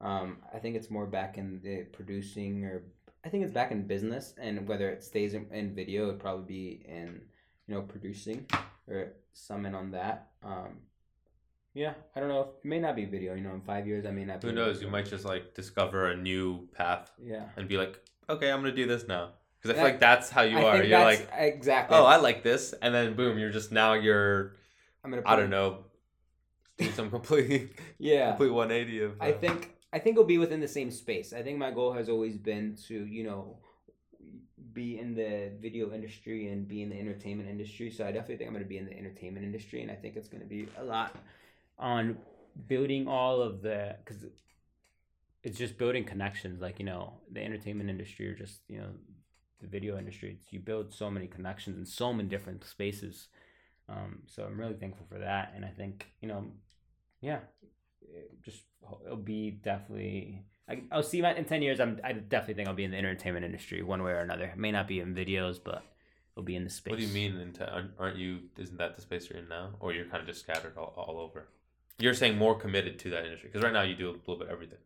um, I think it's more back in the producing or I think it's back in business and whether it stays in, in video, it'd probably be in you know producing or summon on that. Um, yeah, I don't know. If, it may not be video. You know, in five years, I may not. Be Who knows? You might just like discover a new path Yeah. and be like, okay, I'm gonna do this now. Because I feel That- like that's how you I are. think You're that's like, exactly. oh, I like this, and then boom, you're just now you're I'm gonna. I don't know, doing some completely *laughs* Yeah. complete 180 of. I uh, think I think it'll be within the same space. I think my goal has always been to you know be in the video industry and be in the entertainment industry. So I definitely think I'm going to be in the entertainment industry, and I think it's going to be a lot on building all of the because it's just building connections. Like you know, the entertainment industry or just you know the video industry. It's, you build so many connections in so many different spaces. Um, so I'm really thankful for that, and I think you know, yeah, just it'll be definitely. I, I'll see my in ten years. I'm I definitely think I'll be in the entertainment industry one way or another. It may not be in videos, but it'll be in the space. What do you mean? Into, aren't- aren't you? Isn't that the space you're in now, or you're kind of just scattered all, all over? You're saying more committed to that industry because right now you do a little bit of everything.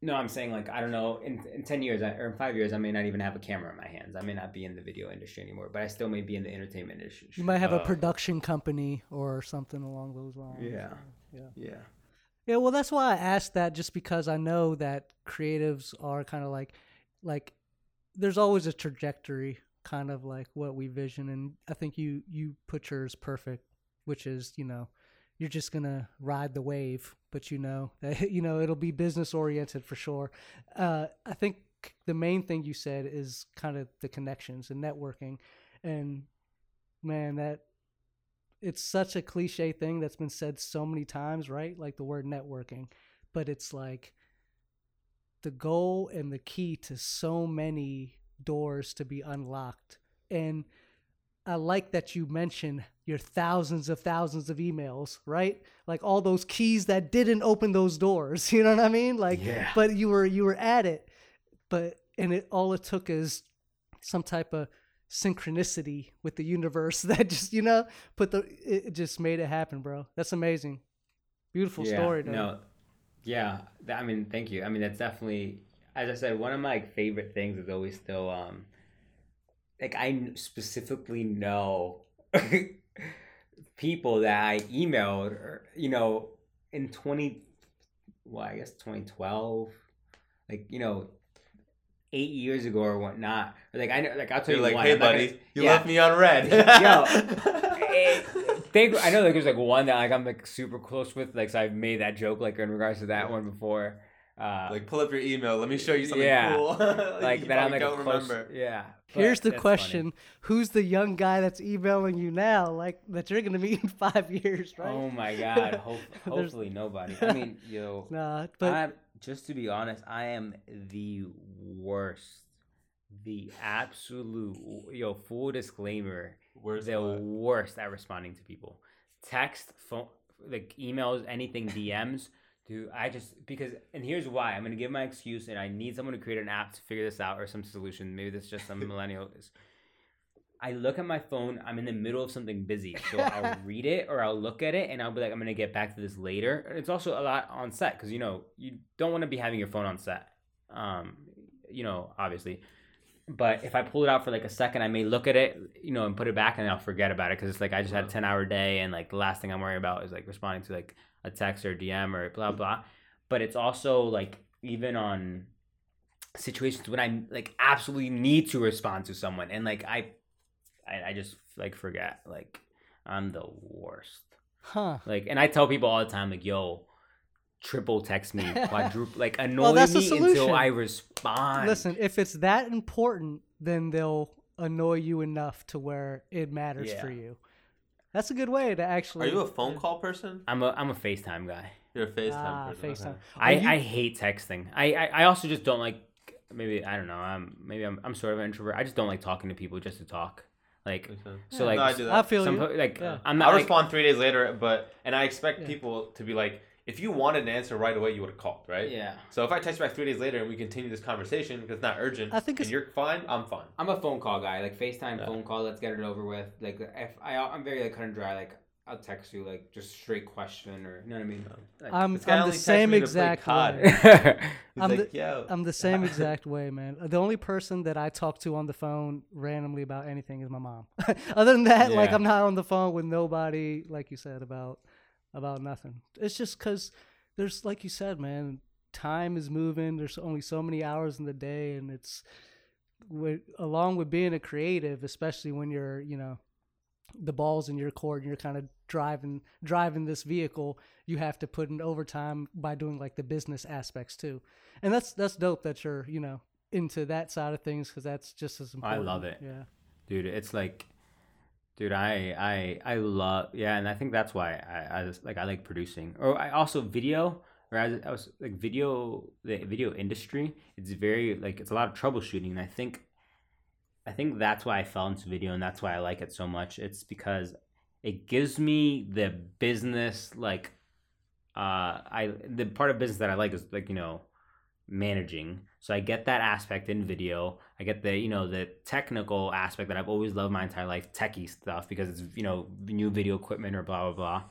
No, I'm saying like I don't know. In in ten years I, or in five years, I may not even have a camera in my hands. I may not be in the video industry anymore, but I still may be in the entertainment industry. You might have a Uh, production company or something along those lines. Yeah. Yeah. Yeah. Yeah, well, that's why I asked that, just because I know that creatives are kind of like, like, there's always a trajectory, kind of like what we vision, and I think you you put yours perfect, which is you know, you're just gonna ride the wave, but you know that *laughs* you know it'll be business oriented for sure. Uh, I think the main thing you said is kind of the connections and networking, and man, that it's such a cliche thing that's been said so many times, right? Like the word networking, but it's like the goal and the key to so many doors to be unlocked. And I like that you mentioned your thousands of thousands of emails, right? Like all those keys that didn't open those doors. *laughs* You know what I mean? Like Yeah. but you were you were at it. But and it all it took is some type of synchronicity with the universe *laughs* that just you know put the it just made it happen bro that's amazing beautiful yeah, story. No, yeah. I mean, thank you. I mean, that's definitely, as I said, one of my favorite things is always still, um, like I specifically know *laughs* people that I emailed, or you know, in twenty, well, I guess twenty twelve, like you know. Eight years ago or whatnot, like I know, like I'll tell You're you like, one, hey, I'm buddy, gonna- you yeah. left me on read. *laughs* Eh, they, I know like there's like one that like I'm like super close with, like so I've made that joke like in regards to that one before. Uh, like, pull up your email. Let me show you something Yeah. cool. *laughs* like you that I'm like don't close, remember. yeah. here's the that's question who's the young guy that's emailing you now like that you're gonna meet in *laughs* five years right. Oh my god! *laughs* Hope, There's- hopefully nobody. I mean, yo, nah but I'm just to be honest, I am the worst, the absolute yo. Full disclaimer. Where's the what? worst at responding to people. Text, phone, like emails, anything, DMs. Dude, I just because and here's why. I'm gonna give my excuse, and I need someone to create an app to figure this out or some solution. Maybe this is just some *laughs* millennial. I look at my phone. I'm in the middle of something busy, so *laughs* I'll read it or I'll look at it, and I'll be like, I'm gonna get back to this later. And it's also a lot on set because you know you don't want to be having your phone on set. Um, you know, obviously but if I pull it out for like a second, I may look at it, you know, and put it back, and I'll forget about it because it's like I just had a ten hour day, and like the last thing I'm worrying about is like responding to like a text or DM or blah mm-hmm. blah. But it's also like even on situations when I like absolutely need to respond to someone, and like I, I, I just like forget. Like I'm the worst. huh Like, and I tell people all the time, like, yo. Triple text me, *laughs* quadruple, like annoy Well, me until. I respond. listen if it's that important then they'll annoy you enough to where it matters Yeah. for you that's a good way to actually. Are you a phone call person? I'm a I'm a FaceTime guy. You're a FaceTime Ah, person. FaceTime. okay. I, you- I hate texting. I, I, I also just don't like maybe I don't know. I'm maybe I'm I'm sort of an introvert. I just don't like talking to people just to talk. Like Makes sense. so, Yeah. like No, I do that. I feel some you. like Yeah. I'm not I'll like, respond three days later, but and I expect Yeah. people to be like, if you wanted an answer right away, you would have called, right? Yeah, So if I text you back three days later and we continue this conversation because it's not urgent, I think and you're fine, I'm fine. I'm a phone call guy. Like FaceTime, Yeah. phone call. Let's get it over with. Like if I, I'm very like cut and dry. Like I'll text you like just straight question or you know what I mean. Like, I'm, I'm the same me to play exact way. *laughs* I'm like, yo. I'm the same *laughs* exact way, man. The only person that I talk to on the phone randomly about anything is my mom. *laughs* Other than that, like I'm not on the phone with nobody, like you said about about nothing. It's just because there's, like you said, man, time is moving. There's only so many hours in the day, and it's with, along with being a creative, especially when you're, you know, the balls in your court and you're kind of driving driving this vehicle you have to put in overtime by doing like the business aspects too and that's that's dope that you're you know into that side of things because that's just as important I love it. yeah dude it's like dude i i i love yeah and i think that's why i i just like i like producing. Or i also video or i was like video the video industry it's very like it's a lot of troubleshooting and i think i think that's why i fell into video and that's why i like it so much. It's because it gives me the business like uh i the part of business that i like is like you know managing so i get that aspect in video. I get the you know the technical aspect that i've always loved my entire life techie stuff because it's you know new video equipment or blah blah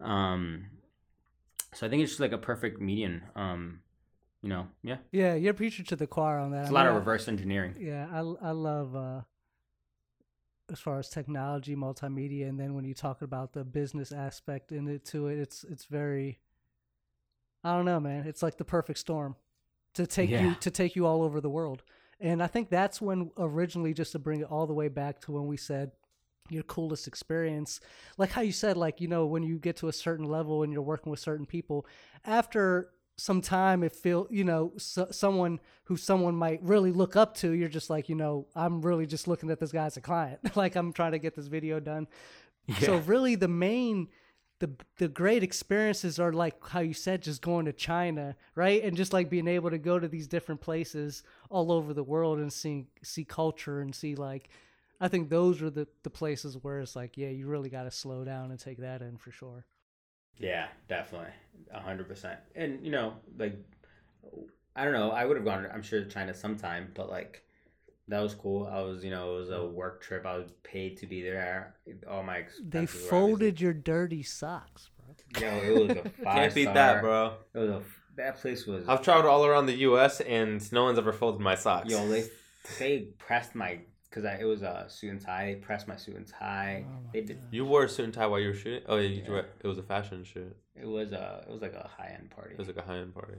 blah. Um so i think it's just like a perfect median um you know yeah. Yeah you're preaching to the choir on that. It's I a lot mean, of reverse engineering. Yeah i, I love uh as far as technology multimedia and then when you talk about the business aspect in it to it it's it's very i don't know man. It's like the perfect storm to take you to take you all over the world. And i think that's when originally just to bring it all the way back to when we said your coolest experience like how you said like you know when you get to a certain level and you're working with certain people after some time it feel you know so, someone who someone might really look up to you're just like you know i'm really just looking at this guy as a client. *laughs* Like i'm trying to get this video done. So really the main the the great experiences are like how you said just going to China, right? And just like being able to go to these different places all over the world and see see culture and see like I think those are the the places where it's like, yeah, you really got to slow down and take that in for sure. Yeah, definitely, a hundred percent. And you know, like, I don't know. I would have gone. I'm sure to China sometime, but like, that was cool. I was, you know, it was a work trip. I was paid to be there. All my They expenses were folded your dirty socks, bro. obviously- Yo, it was a *laughs* five Can't beat star. that, bro. It was a that place was. I've traveled all around the U.S. and no one's ever folded my socks. Yo, they they pressed my because it was a suit and tie. They pressed my suit and tie. Oh they did. God. you wore a suit and tie while you were shooting. Oh yeah, you Yeah. were- it was a fashion shoot. It was a it was like a high end party. It was like a high end party.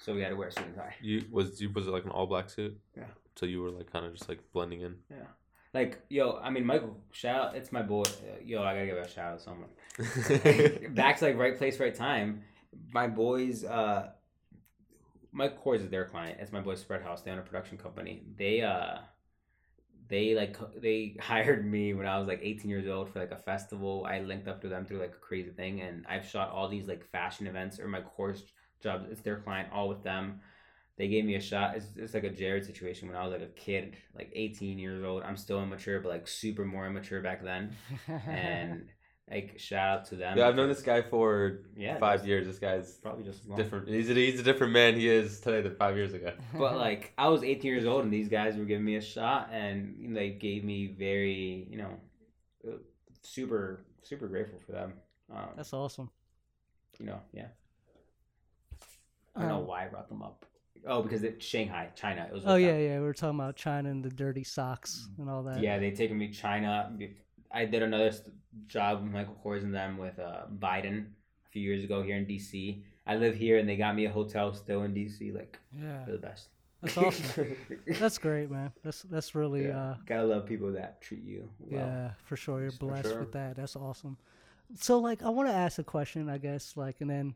so we had to wear a suit and tie. You was you was it like an all black suit? Yeah. So you were like kind of just like blending in. Yeah. Like yo, I mean Michael, shout out, it's my boy. Uh, Yo, I gotta give a shout out to someone. *laughs* back to like right place, right time. My boys, uh, Mike Kors is their client. It's my boy Spread House. They own a production company. They uh, they like they *laughs* hired me when I was like 18 years old for like a festival. I linked up to them through like a crazy thing, and I've shot all these like fashion events or my Kors jobs. It's their client, all with them. They gave me a shot. It's, it's like a Jared situation when I was like a kid, like 18 years old. I'm still immature, but like super more immature back then. And *laughs* like shout out to them. yeah, I've known this guy for Yeah, five just- years. This guy's probably just long. different. He's a, he's a different man he is today than five years ago. *laughs* But like I was 18 years old and these guys were giving me a shot and they gave me very you know uh, super super grateful for them. Um, That's awesome. you know yeah. I don't know Um, why I brought them up. Oh, because it Shanghai, China. It was. Oh yeah, them. yeah. We were talking about China and the dirty socks and all that. Yeah, they taken me China. I did another job with Michael Kors and them with uh, Biden a few years ago here in DC. I live here and they got me a hotel still in DC. Like yeah. they're the best. That's *laughs* awesome. That's great, man. That's that's really yeah. uh Gotta love people that treat you well. yeah, for sure. You're blessed sure. with that. That's awesome. So like I want to ask a question, I guess, like and then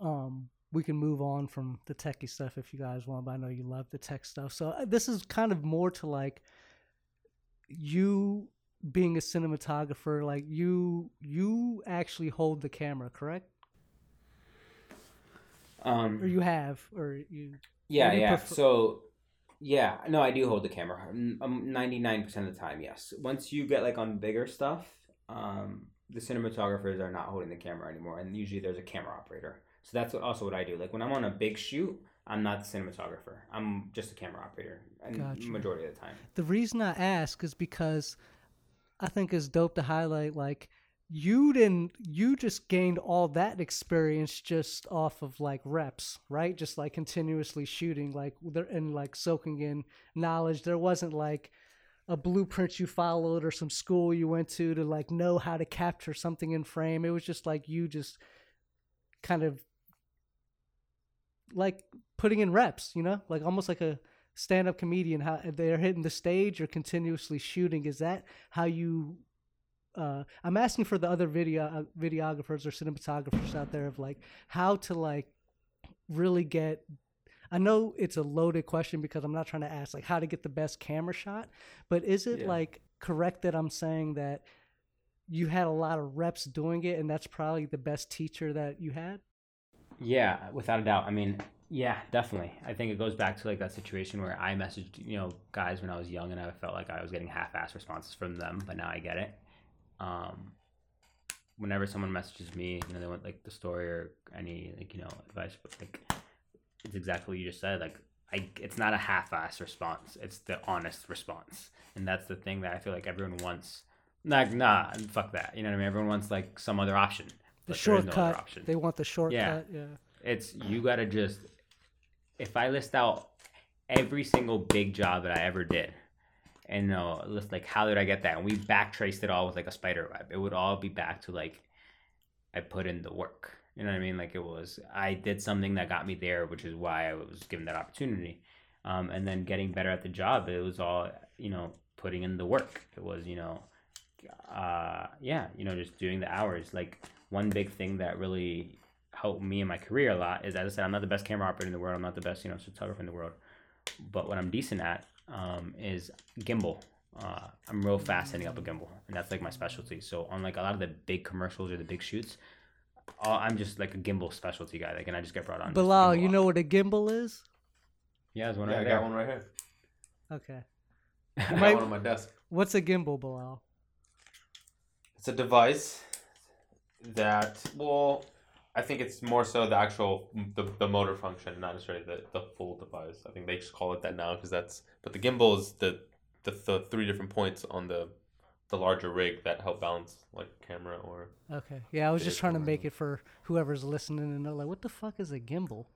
um we can move on from the techie stuff if you guys want, but I know you love the tech stuff. So uh, this is kind of more to like you being a cinematographer, like you you actually hold the camera, correct? Um, Or you have or you Yeah, you yeah. prefer- So Yeah, no, I do hold the camera. Ninety nine percent of the time, yes. Once you get like on bigger stuff, um, the cinematographers are not holding the camera anymore, and usually there's a camera operator. So that's also what I do. Like when I'm on a big shoot, I'm not the cinematographer. I'm just a camera operator, and Gotcha. majority of the time. The reason I ask is because I think it's dope to highlight like you didn't you just gained all that experience just off of like reps right just like continuously shooting like there and like soaking in knowledge there wasn't like a blueprint you followed or some school you went to to like know how to capture something in frame it was just like you just kind of like putting in reps you know like almost like a stand-up comedian how they're hitting the stage or continuously shooting is that how you uh, I'm asking for the other video uh, videographers or cinematographers out there of like how to like really get. I know it's a loaded question because I'm not trying to ask like how to get the best camera shot, but is it Yeah. like correct that I'm saying that you had a lot of reps doing it and that's probably the best teacher that you had? Yeah, without a doubt. I mean, yeah, definitely. I think it goes back to like that situation where I messaged, you know, guys when I was young and I felt like I was getting half-ass responses from them, but now I get it. Um, whenever someone messages me, you know, they want like the story or any like you know advice, but like it's exactly what you just said. Like I, it's not a half-ass response; it's the honest response, and that's the thing that I feel like everyone wants. Like, nah, fuck that. You know what I mean? Everyone wants like some other option. The is no other shortcut. option. they want the shortcut. Yeah. It's you gotta just if I list out every single big job that I ever did and list like how did I get that? And we backtraced it all with like a spider web. It would all be back to like I put in the work. You know what I mean? Like it was I did something that got me there, which is why I was given that opportunity. Um, and then getting better at the job, it was all you know putting in the work. It was you know, uh, yeah, you know just doing the hours. Like one big thing that really helped me in my career a lot is as I said, I'm not the best camera operator in the world. I'm not the best you know photographer in the world, but what I'm decent at um, is gimbal. Uh, I'm real fast setting up a gimbal, and that's like my specialty. So on like a lot of the big commercials or the big shoots, uh, I'm just like a gimbal specialty guy. Like, and I just get brought on. just Bilal, you know what a gimbal is? Yeah, there's one yeah, right I there. got one right here. Okay. *laughs* I Might- got one on my desk. What's a gimbal, Bilal? It's a device that, well, I think it's more so the actual the, the motor function, not necessarily the, the full device. I think they just call it that now because that's. But the gimbal is the, the the three different points on the the larger rig that help balance like camera or. Okay. Yeah, I was just trying to make it for whoever's listening and know like what the fuck is a gimbal?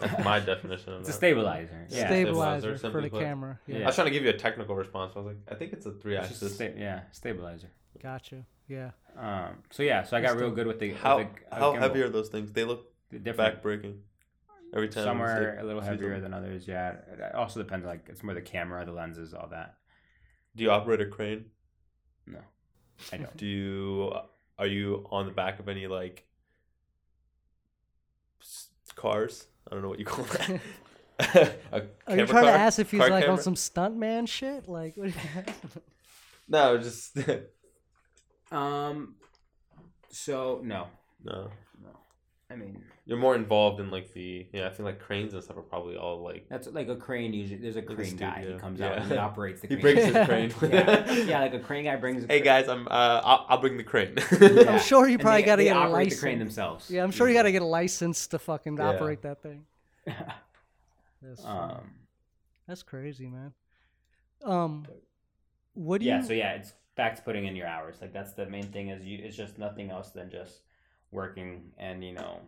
That's my definition of It's a stabilizer. *laughs* Yeah. stabilizer, Stabilizer for the put. camera. Yeah. I was trying to give you a technical response. I was like, I think it's a three It's a axis. sta- yeah, stabilizer. Gotcha. Yeah. Um, so yeah, so I got real good with the with How the, uh, how heavy are those things? They look different. back breaking. Every time. Some are a little heavier them. than others. Yeah, it also depends. Like it's more the camera, the lenses, all that. Do you operate a crane? No, I don't. Do you are you on the back of any like cars? I don't know what you call that. *laughs* *laughs* A Are you camera trying to ask if he's Car like on some stuntman shit? Like, what *laughs* No, just Um, so no, no. No. I mean, You're more involved in like the yeah. I think like cranes and stuff are probably all like that's like a crane. Usually, there's a a crane guy. He studio. comes Yeah. out and he operates the crane. *laughs* he crane. brings his crane. *laughs* yeah. *laughs* yeah, like a crane guy brings. A hey guys, I'm uh I'll, I'll bring the crane. Yeah. I'm sure you probably got to get a operate license. the crane themselves. Yeah, I'm sure you got to get a license to fucking Yeah. operate that thing. That's, um, That's crazy, man. Um, what do yeah. you? So yeah, it's back to putting in your hours. Like that's the main thing. Is you? It's just nothing else than just working and you know.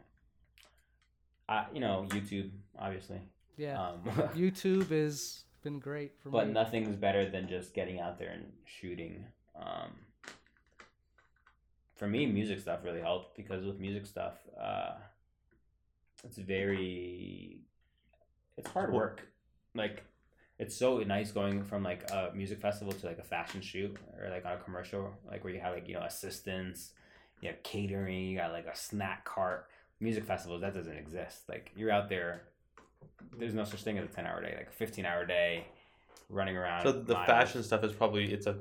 Uh, you know YouTube, obviously. yeah, Um, *laughs* YouTube has been great for but me. But nothing's better than just getting out there and shooting. Um, for me, music stuff really helped because with music stuff, uh, it's very, it's hard work. Like, it's so nice going from like a music festival to like a fashion shoot or like on a commercial, like where you have like you know assistants, you have catering, you got like a snack cart. Music festivals that doesn't exist. Like you're out there. There's no such thing as a ten hour day, like a fifteen hour day, running around. so the miles. fashion stuff is probably it's a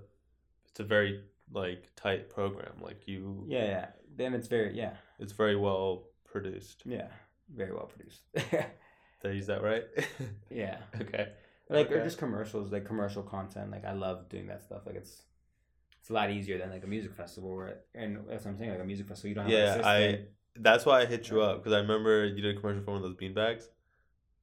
it's a very like tight program. Like you, Yeah, yeah. Then it's very yeah, it's very well produced. yeah, very well produced. *laughs* Did I use that right? yeah. *laughs* okay. like or Okay. just commercials, like commercial content. Like I love doing that stuff. Like it's it's a lot easier than like a music festival where and that's what I'm saying. Like a music festival, you don't have Yeah, I. That's why I hit you up because I remember you did a commercial for one of those beanbags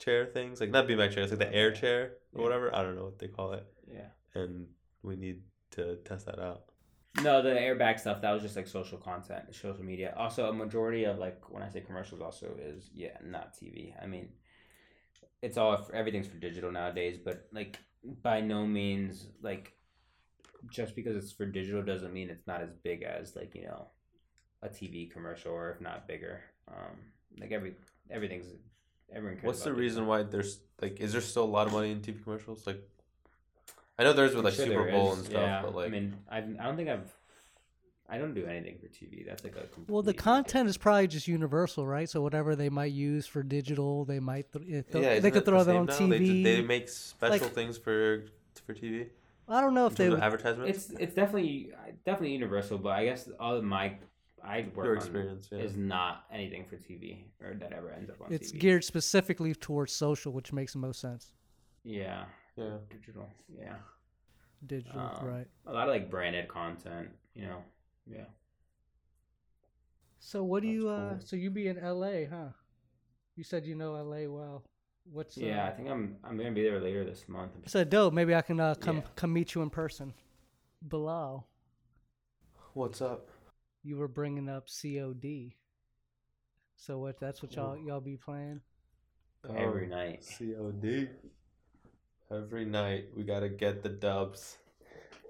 chair things, like not beanbag chairs, like the air chair or Yeah. whatever. I don't know what they call it, yeah. and we need to test that out. No, the airbag stuff that was just like social content, social media. Also, a majority of like when I say commercials, also is yeah, not TV. I mean, it's all everything's for digital nowadays, but like by no means like just because it's for digital doesn't mean it's not as big as like you know a TV commercial or if not bigger. Um, like every everything's everyone. Cares What's the reason digital. why there's like is there still a lot of money in TV commercials? Like, I know there's with like sure Super Bowl is, and stuff, yeah. but like I mean, I've, I don't think I've. I don't do anything for TV. That's like a Well, the completely content is probably just universal, right? So whatever they might use for digital, they might th- eh, th- yeah, they could it the throw that same on? TV. They, just, they make special Like- things for for TV. I don't know if they terms would. of advertisements. It's it's definitely definitely universal, but I guess all of my I work Your on experience, yeah. is not anything for TV or that ever ends up on It's TV. geared specifically towards social, which makes the most sense. Yeah, yeah. digital. Yeah, Digital, Um, right? a lot of like branded content. You know. Yeah. So what do That's you? uh. So you be in L.A., huh? You said you know L.A. well. What's uh, Yeah, I think I'm I'm gonna be there later this month. So dope. Maybe I can uh, come Yeah. come meet you in person. Bilal, What's up? you were bringing up COD. So what? That's what y'all y'all be playing. Every Um, night. COD. Every night we gotta get the dubs.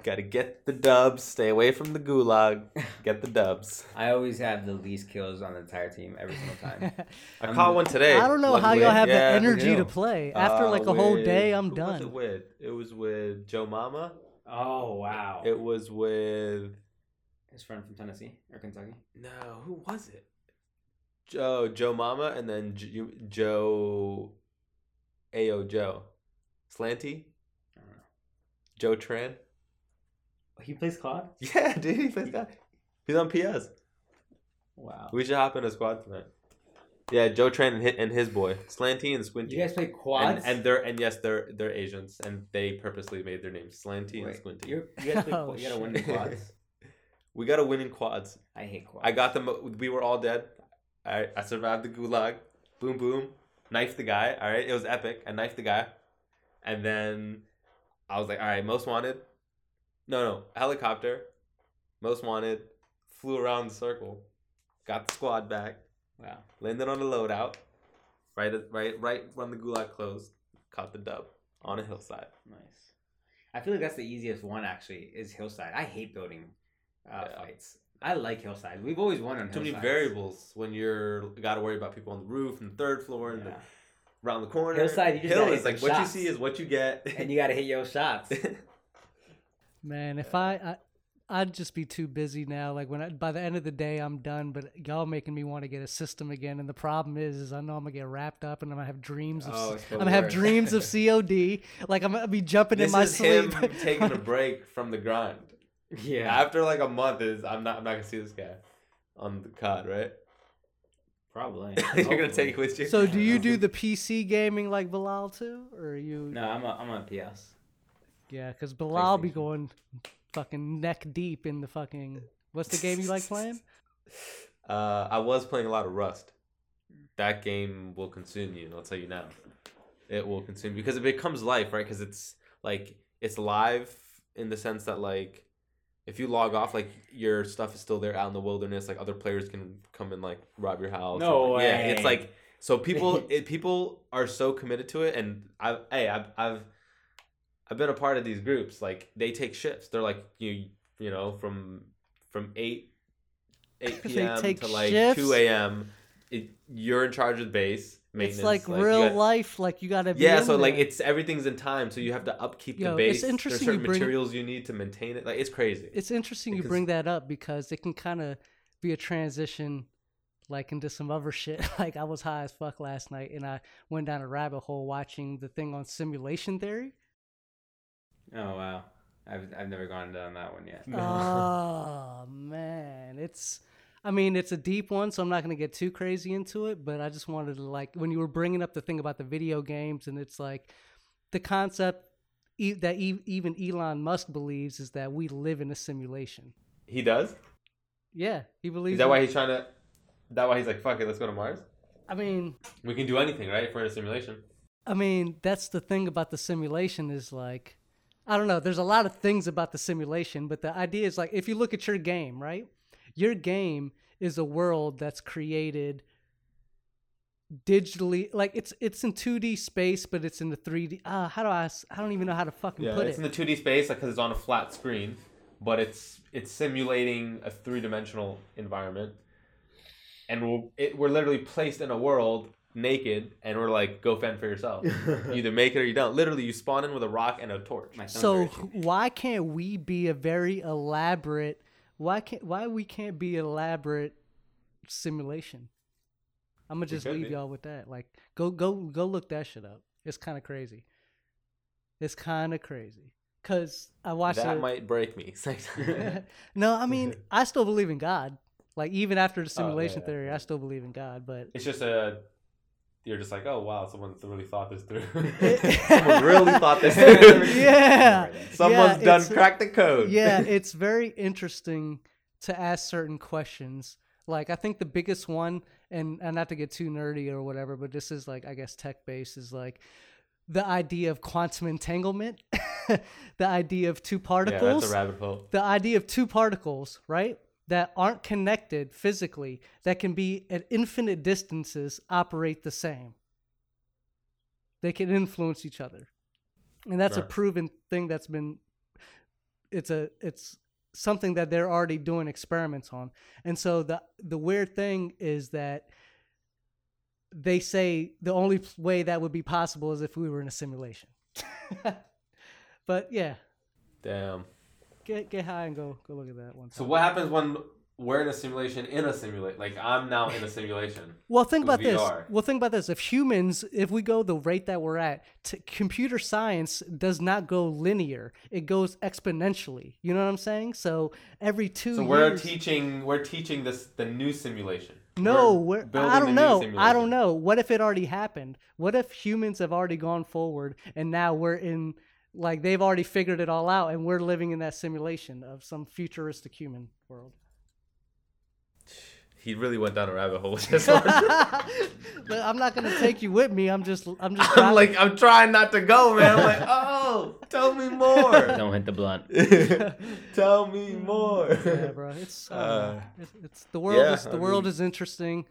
Gotta get the dubs. Stay away from the gulag. *laughs* Get the dubs. I always have the least kills on the entire team every single time. *laughs* I I'm caught the- one today. I don't know how y'all have Yeah, the energy to play. After Uh, like a whole day, I'm who done. Was it with? It was with Joe Mama. oh wow! It was with His friend from Tennessee or Kentucky. no. Who was it? Joe Joe Mama and then J- Joe. Ayo Joe, Slanty, I don't know. Joe Tran. He plays COD. *laughs* Yeah, dude, he plays guy. He's on PS. Wow. We should hop in a squad tonight. Yeah, Joe Tran and his, and his boy Slanty and Squinty. You guys play and, quads? and they're and yes, they're they're Asians, and they purposely made their names Slanty and Squinty. you're, you guys play, *laughs* Oh, you gotta win the shit. quads. *laughs* we got to win in quads. I hate quads. I got them. We were all dead. I I survived the gulag. Boom boom. Knifed the guy. All right, it was epic. I knifed the guy, and then I was like, all right, most wanted. No, no, helicopter. Most wanted. Flew around the circle. Got the squad back. Wow. Landed on a loadout. Right, right, right when the gulag closed. Caught the dub on a hillside. Nice. I feel like that's the easiest one actually. Is hillside. I hate building uh, Yeah. fights. I like hillside. We've always won on Hillside. Too many variables when you're got to worry about people on the roof and the third floor and the Yeah. around the corner. Hillside, you just Hill is like what shots. you see is what you get. and you gotta hit your *laughs* shots. Man, if I, I I'd just be too busy now. Like when I, by the end of the day, I'm done. But y'all making me want to get a system again. And the problem is, is I know I'm gonna get wrapped up, and I'm gonna have dreams of. Oh, C- it's the I'm gonna have dreams of COD. *laughs* Like I'm gonna be jumping this in my is sleep. him taking a break from the grind. yeah. After like a month, is I'm not I'm not gonna see this guy on the COD, right? Probably. *laughs* You're gonna take it with you. so do you do the PC gaming like Bilal too, or are you? No, I'm a, I'm on PS. Yeah, because Bilal be going fucking neck deep in the fucking. What's the game you like playing? *laughs* Uh, I was playing a lot of Rust. That game will consume you. I'll tell you now. It will consume you because it becomes life, right? Because it's like it's live in the sense that like if you log off, like your stuff is still there out in the wilderness. Like other players can come and like rob your house. No or- Yeah, it's like so people *laughs* it, people are so committed to it, and I hey I've I've I've been a part of these groups. Like they take shifts. They're like you you know from from eight eight *laughs* p.m. to like shifts? two a.m. It, you're in charge of the base maintenance. It's like, you real got- life. Like you gotta. Be Yeah, so like it's everything's in time, so you have to upkeep Yo, the base. it's interesting There's you bring- materials you need to maintain it. Like it's crazy. It's interesting you bring that up because it can kind of be a transition, like into some other *laughs* shit. like I was high as fuck last night, and I went down a rabbit hole watching the thing on simulation theory. Oh wow. I've I've never gone down that one yet. *laughs* oh man, it's. I mean, it's a deep one, so I'm not gonna get too crazy into it. But I just wanted to like when you were bringing up the thing about the video games, and it's like the concept e- that e- even Elon Musk believes is that we live in a simulation. He does. Yeah, he believes. Is that why he's trying to? That why he's like, fuck it, let's go to Mars. I mean, We can do anything, right? If we're in a simulation. I mean, that's the thing about the simulation is like, I don't know. There's a lot of things about the simulation, but the idea is like, if you look at your game, right? Your game is a world that's created digitally. Like it's it's in 2D space, but it's in the 3D. Uh, how do I? I don't even know how to fucking Yeah, put it's it. in the two D space, like because it's on a flat screen, but it's it's simulating a three dimensional environment, and we're it, we're literally placed in a world naked, and we're like, go fend for yourself. *laughs* You either make it or you don't. Literally, you spawn in with a rock and a torch. My so why can't we be a very elaborate? Why can't why we can't be elaborate simulation? I'm gonna just leave be. y'all with that. Like, go go go look that shit up. It's kind of crazy. It's kind of crazy. Cause I watched that a- might break me. *laughs* *laughs* no, I mean I still believe in God. Like even after the Oh, yeah, simulation yeah, theory, I still believe in God. But it's just a. You're just like, oh wow, someone really thought this through. *laughs* someone really thought this *laughs* through. yeah, *laughs* Someone's Yeah, done cracked the code. yeah, it's very interesting to ask certain questions. Like I think the biggest one, and, and not to get too nerdy or whatever, but this is like I guess tech based is like the idea of quantum entanglement, the idea of two yeah, particles, that's a rabbit hole. the idea of two particles, right? That aren't connected physically, that can be at infinite distances, operate the same. They can influence each other. And that's a proven thing that's been it's a it's something that they're already doing experiments on. And so the the weird thing is that they say the only way that would be possible is if we were in a simulation. *laughs* but yeah, Damn. Get get high and go go look at that one. So what happens when we're in a simulation in a simulation? Like I'm now in a simulation. Well, think about this. Well, think about this. If humans, if we go the rate that we're at, t- computer science does not go linear; it goes exponentially. You know what I'm saying? So every two So we're teaching we're teaching this the new simulation. No, We're we're, I don't know. I don't know. What if it already happened? What if humans have already gone forward and now we're in like they've already figured it all out and we're living in that simulation of some futuristic human world. He really went down a rabbit hole with *laughs* this one. *laughs* but I'm not gonna take you with me. I'm just I'm just *laughs* I'm like I'm trying not to go, man. I'm like, oh, tell me more. Don't hit the blunt. tell me more. yeah, bro. It's, uh, Uh, it's it's the world yeah, is the I world mean- is interesting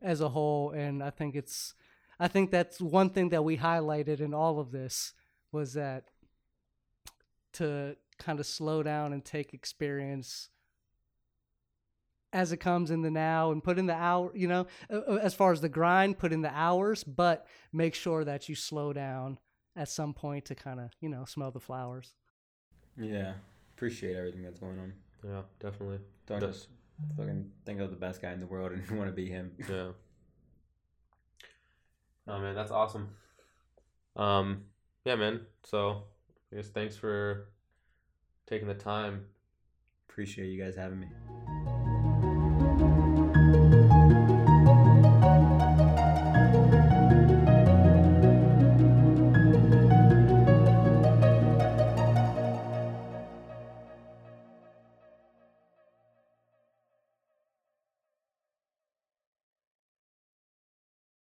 as a whole, and I think it's I think that's one thing that we highlighted in all of this was that to kind of slow down and take experience as it comes in the now and put in the hour you know as far as the grind put in the hours but make sure that you slow down at some point to kind of you know smell the flowers Yeah. Appreciate everything that's going on. Yeah, definitely. Don't That- just fucking think of the best guy in the world *laughs* and you want to be him. Yeah. Oh man, that's awesome. Um, yeah, man. So I guess thanks for taking the time. Appreciate you guys having me.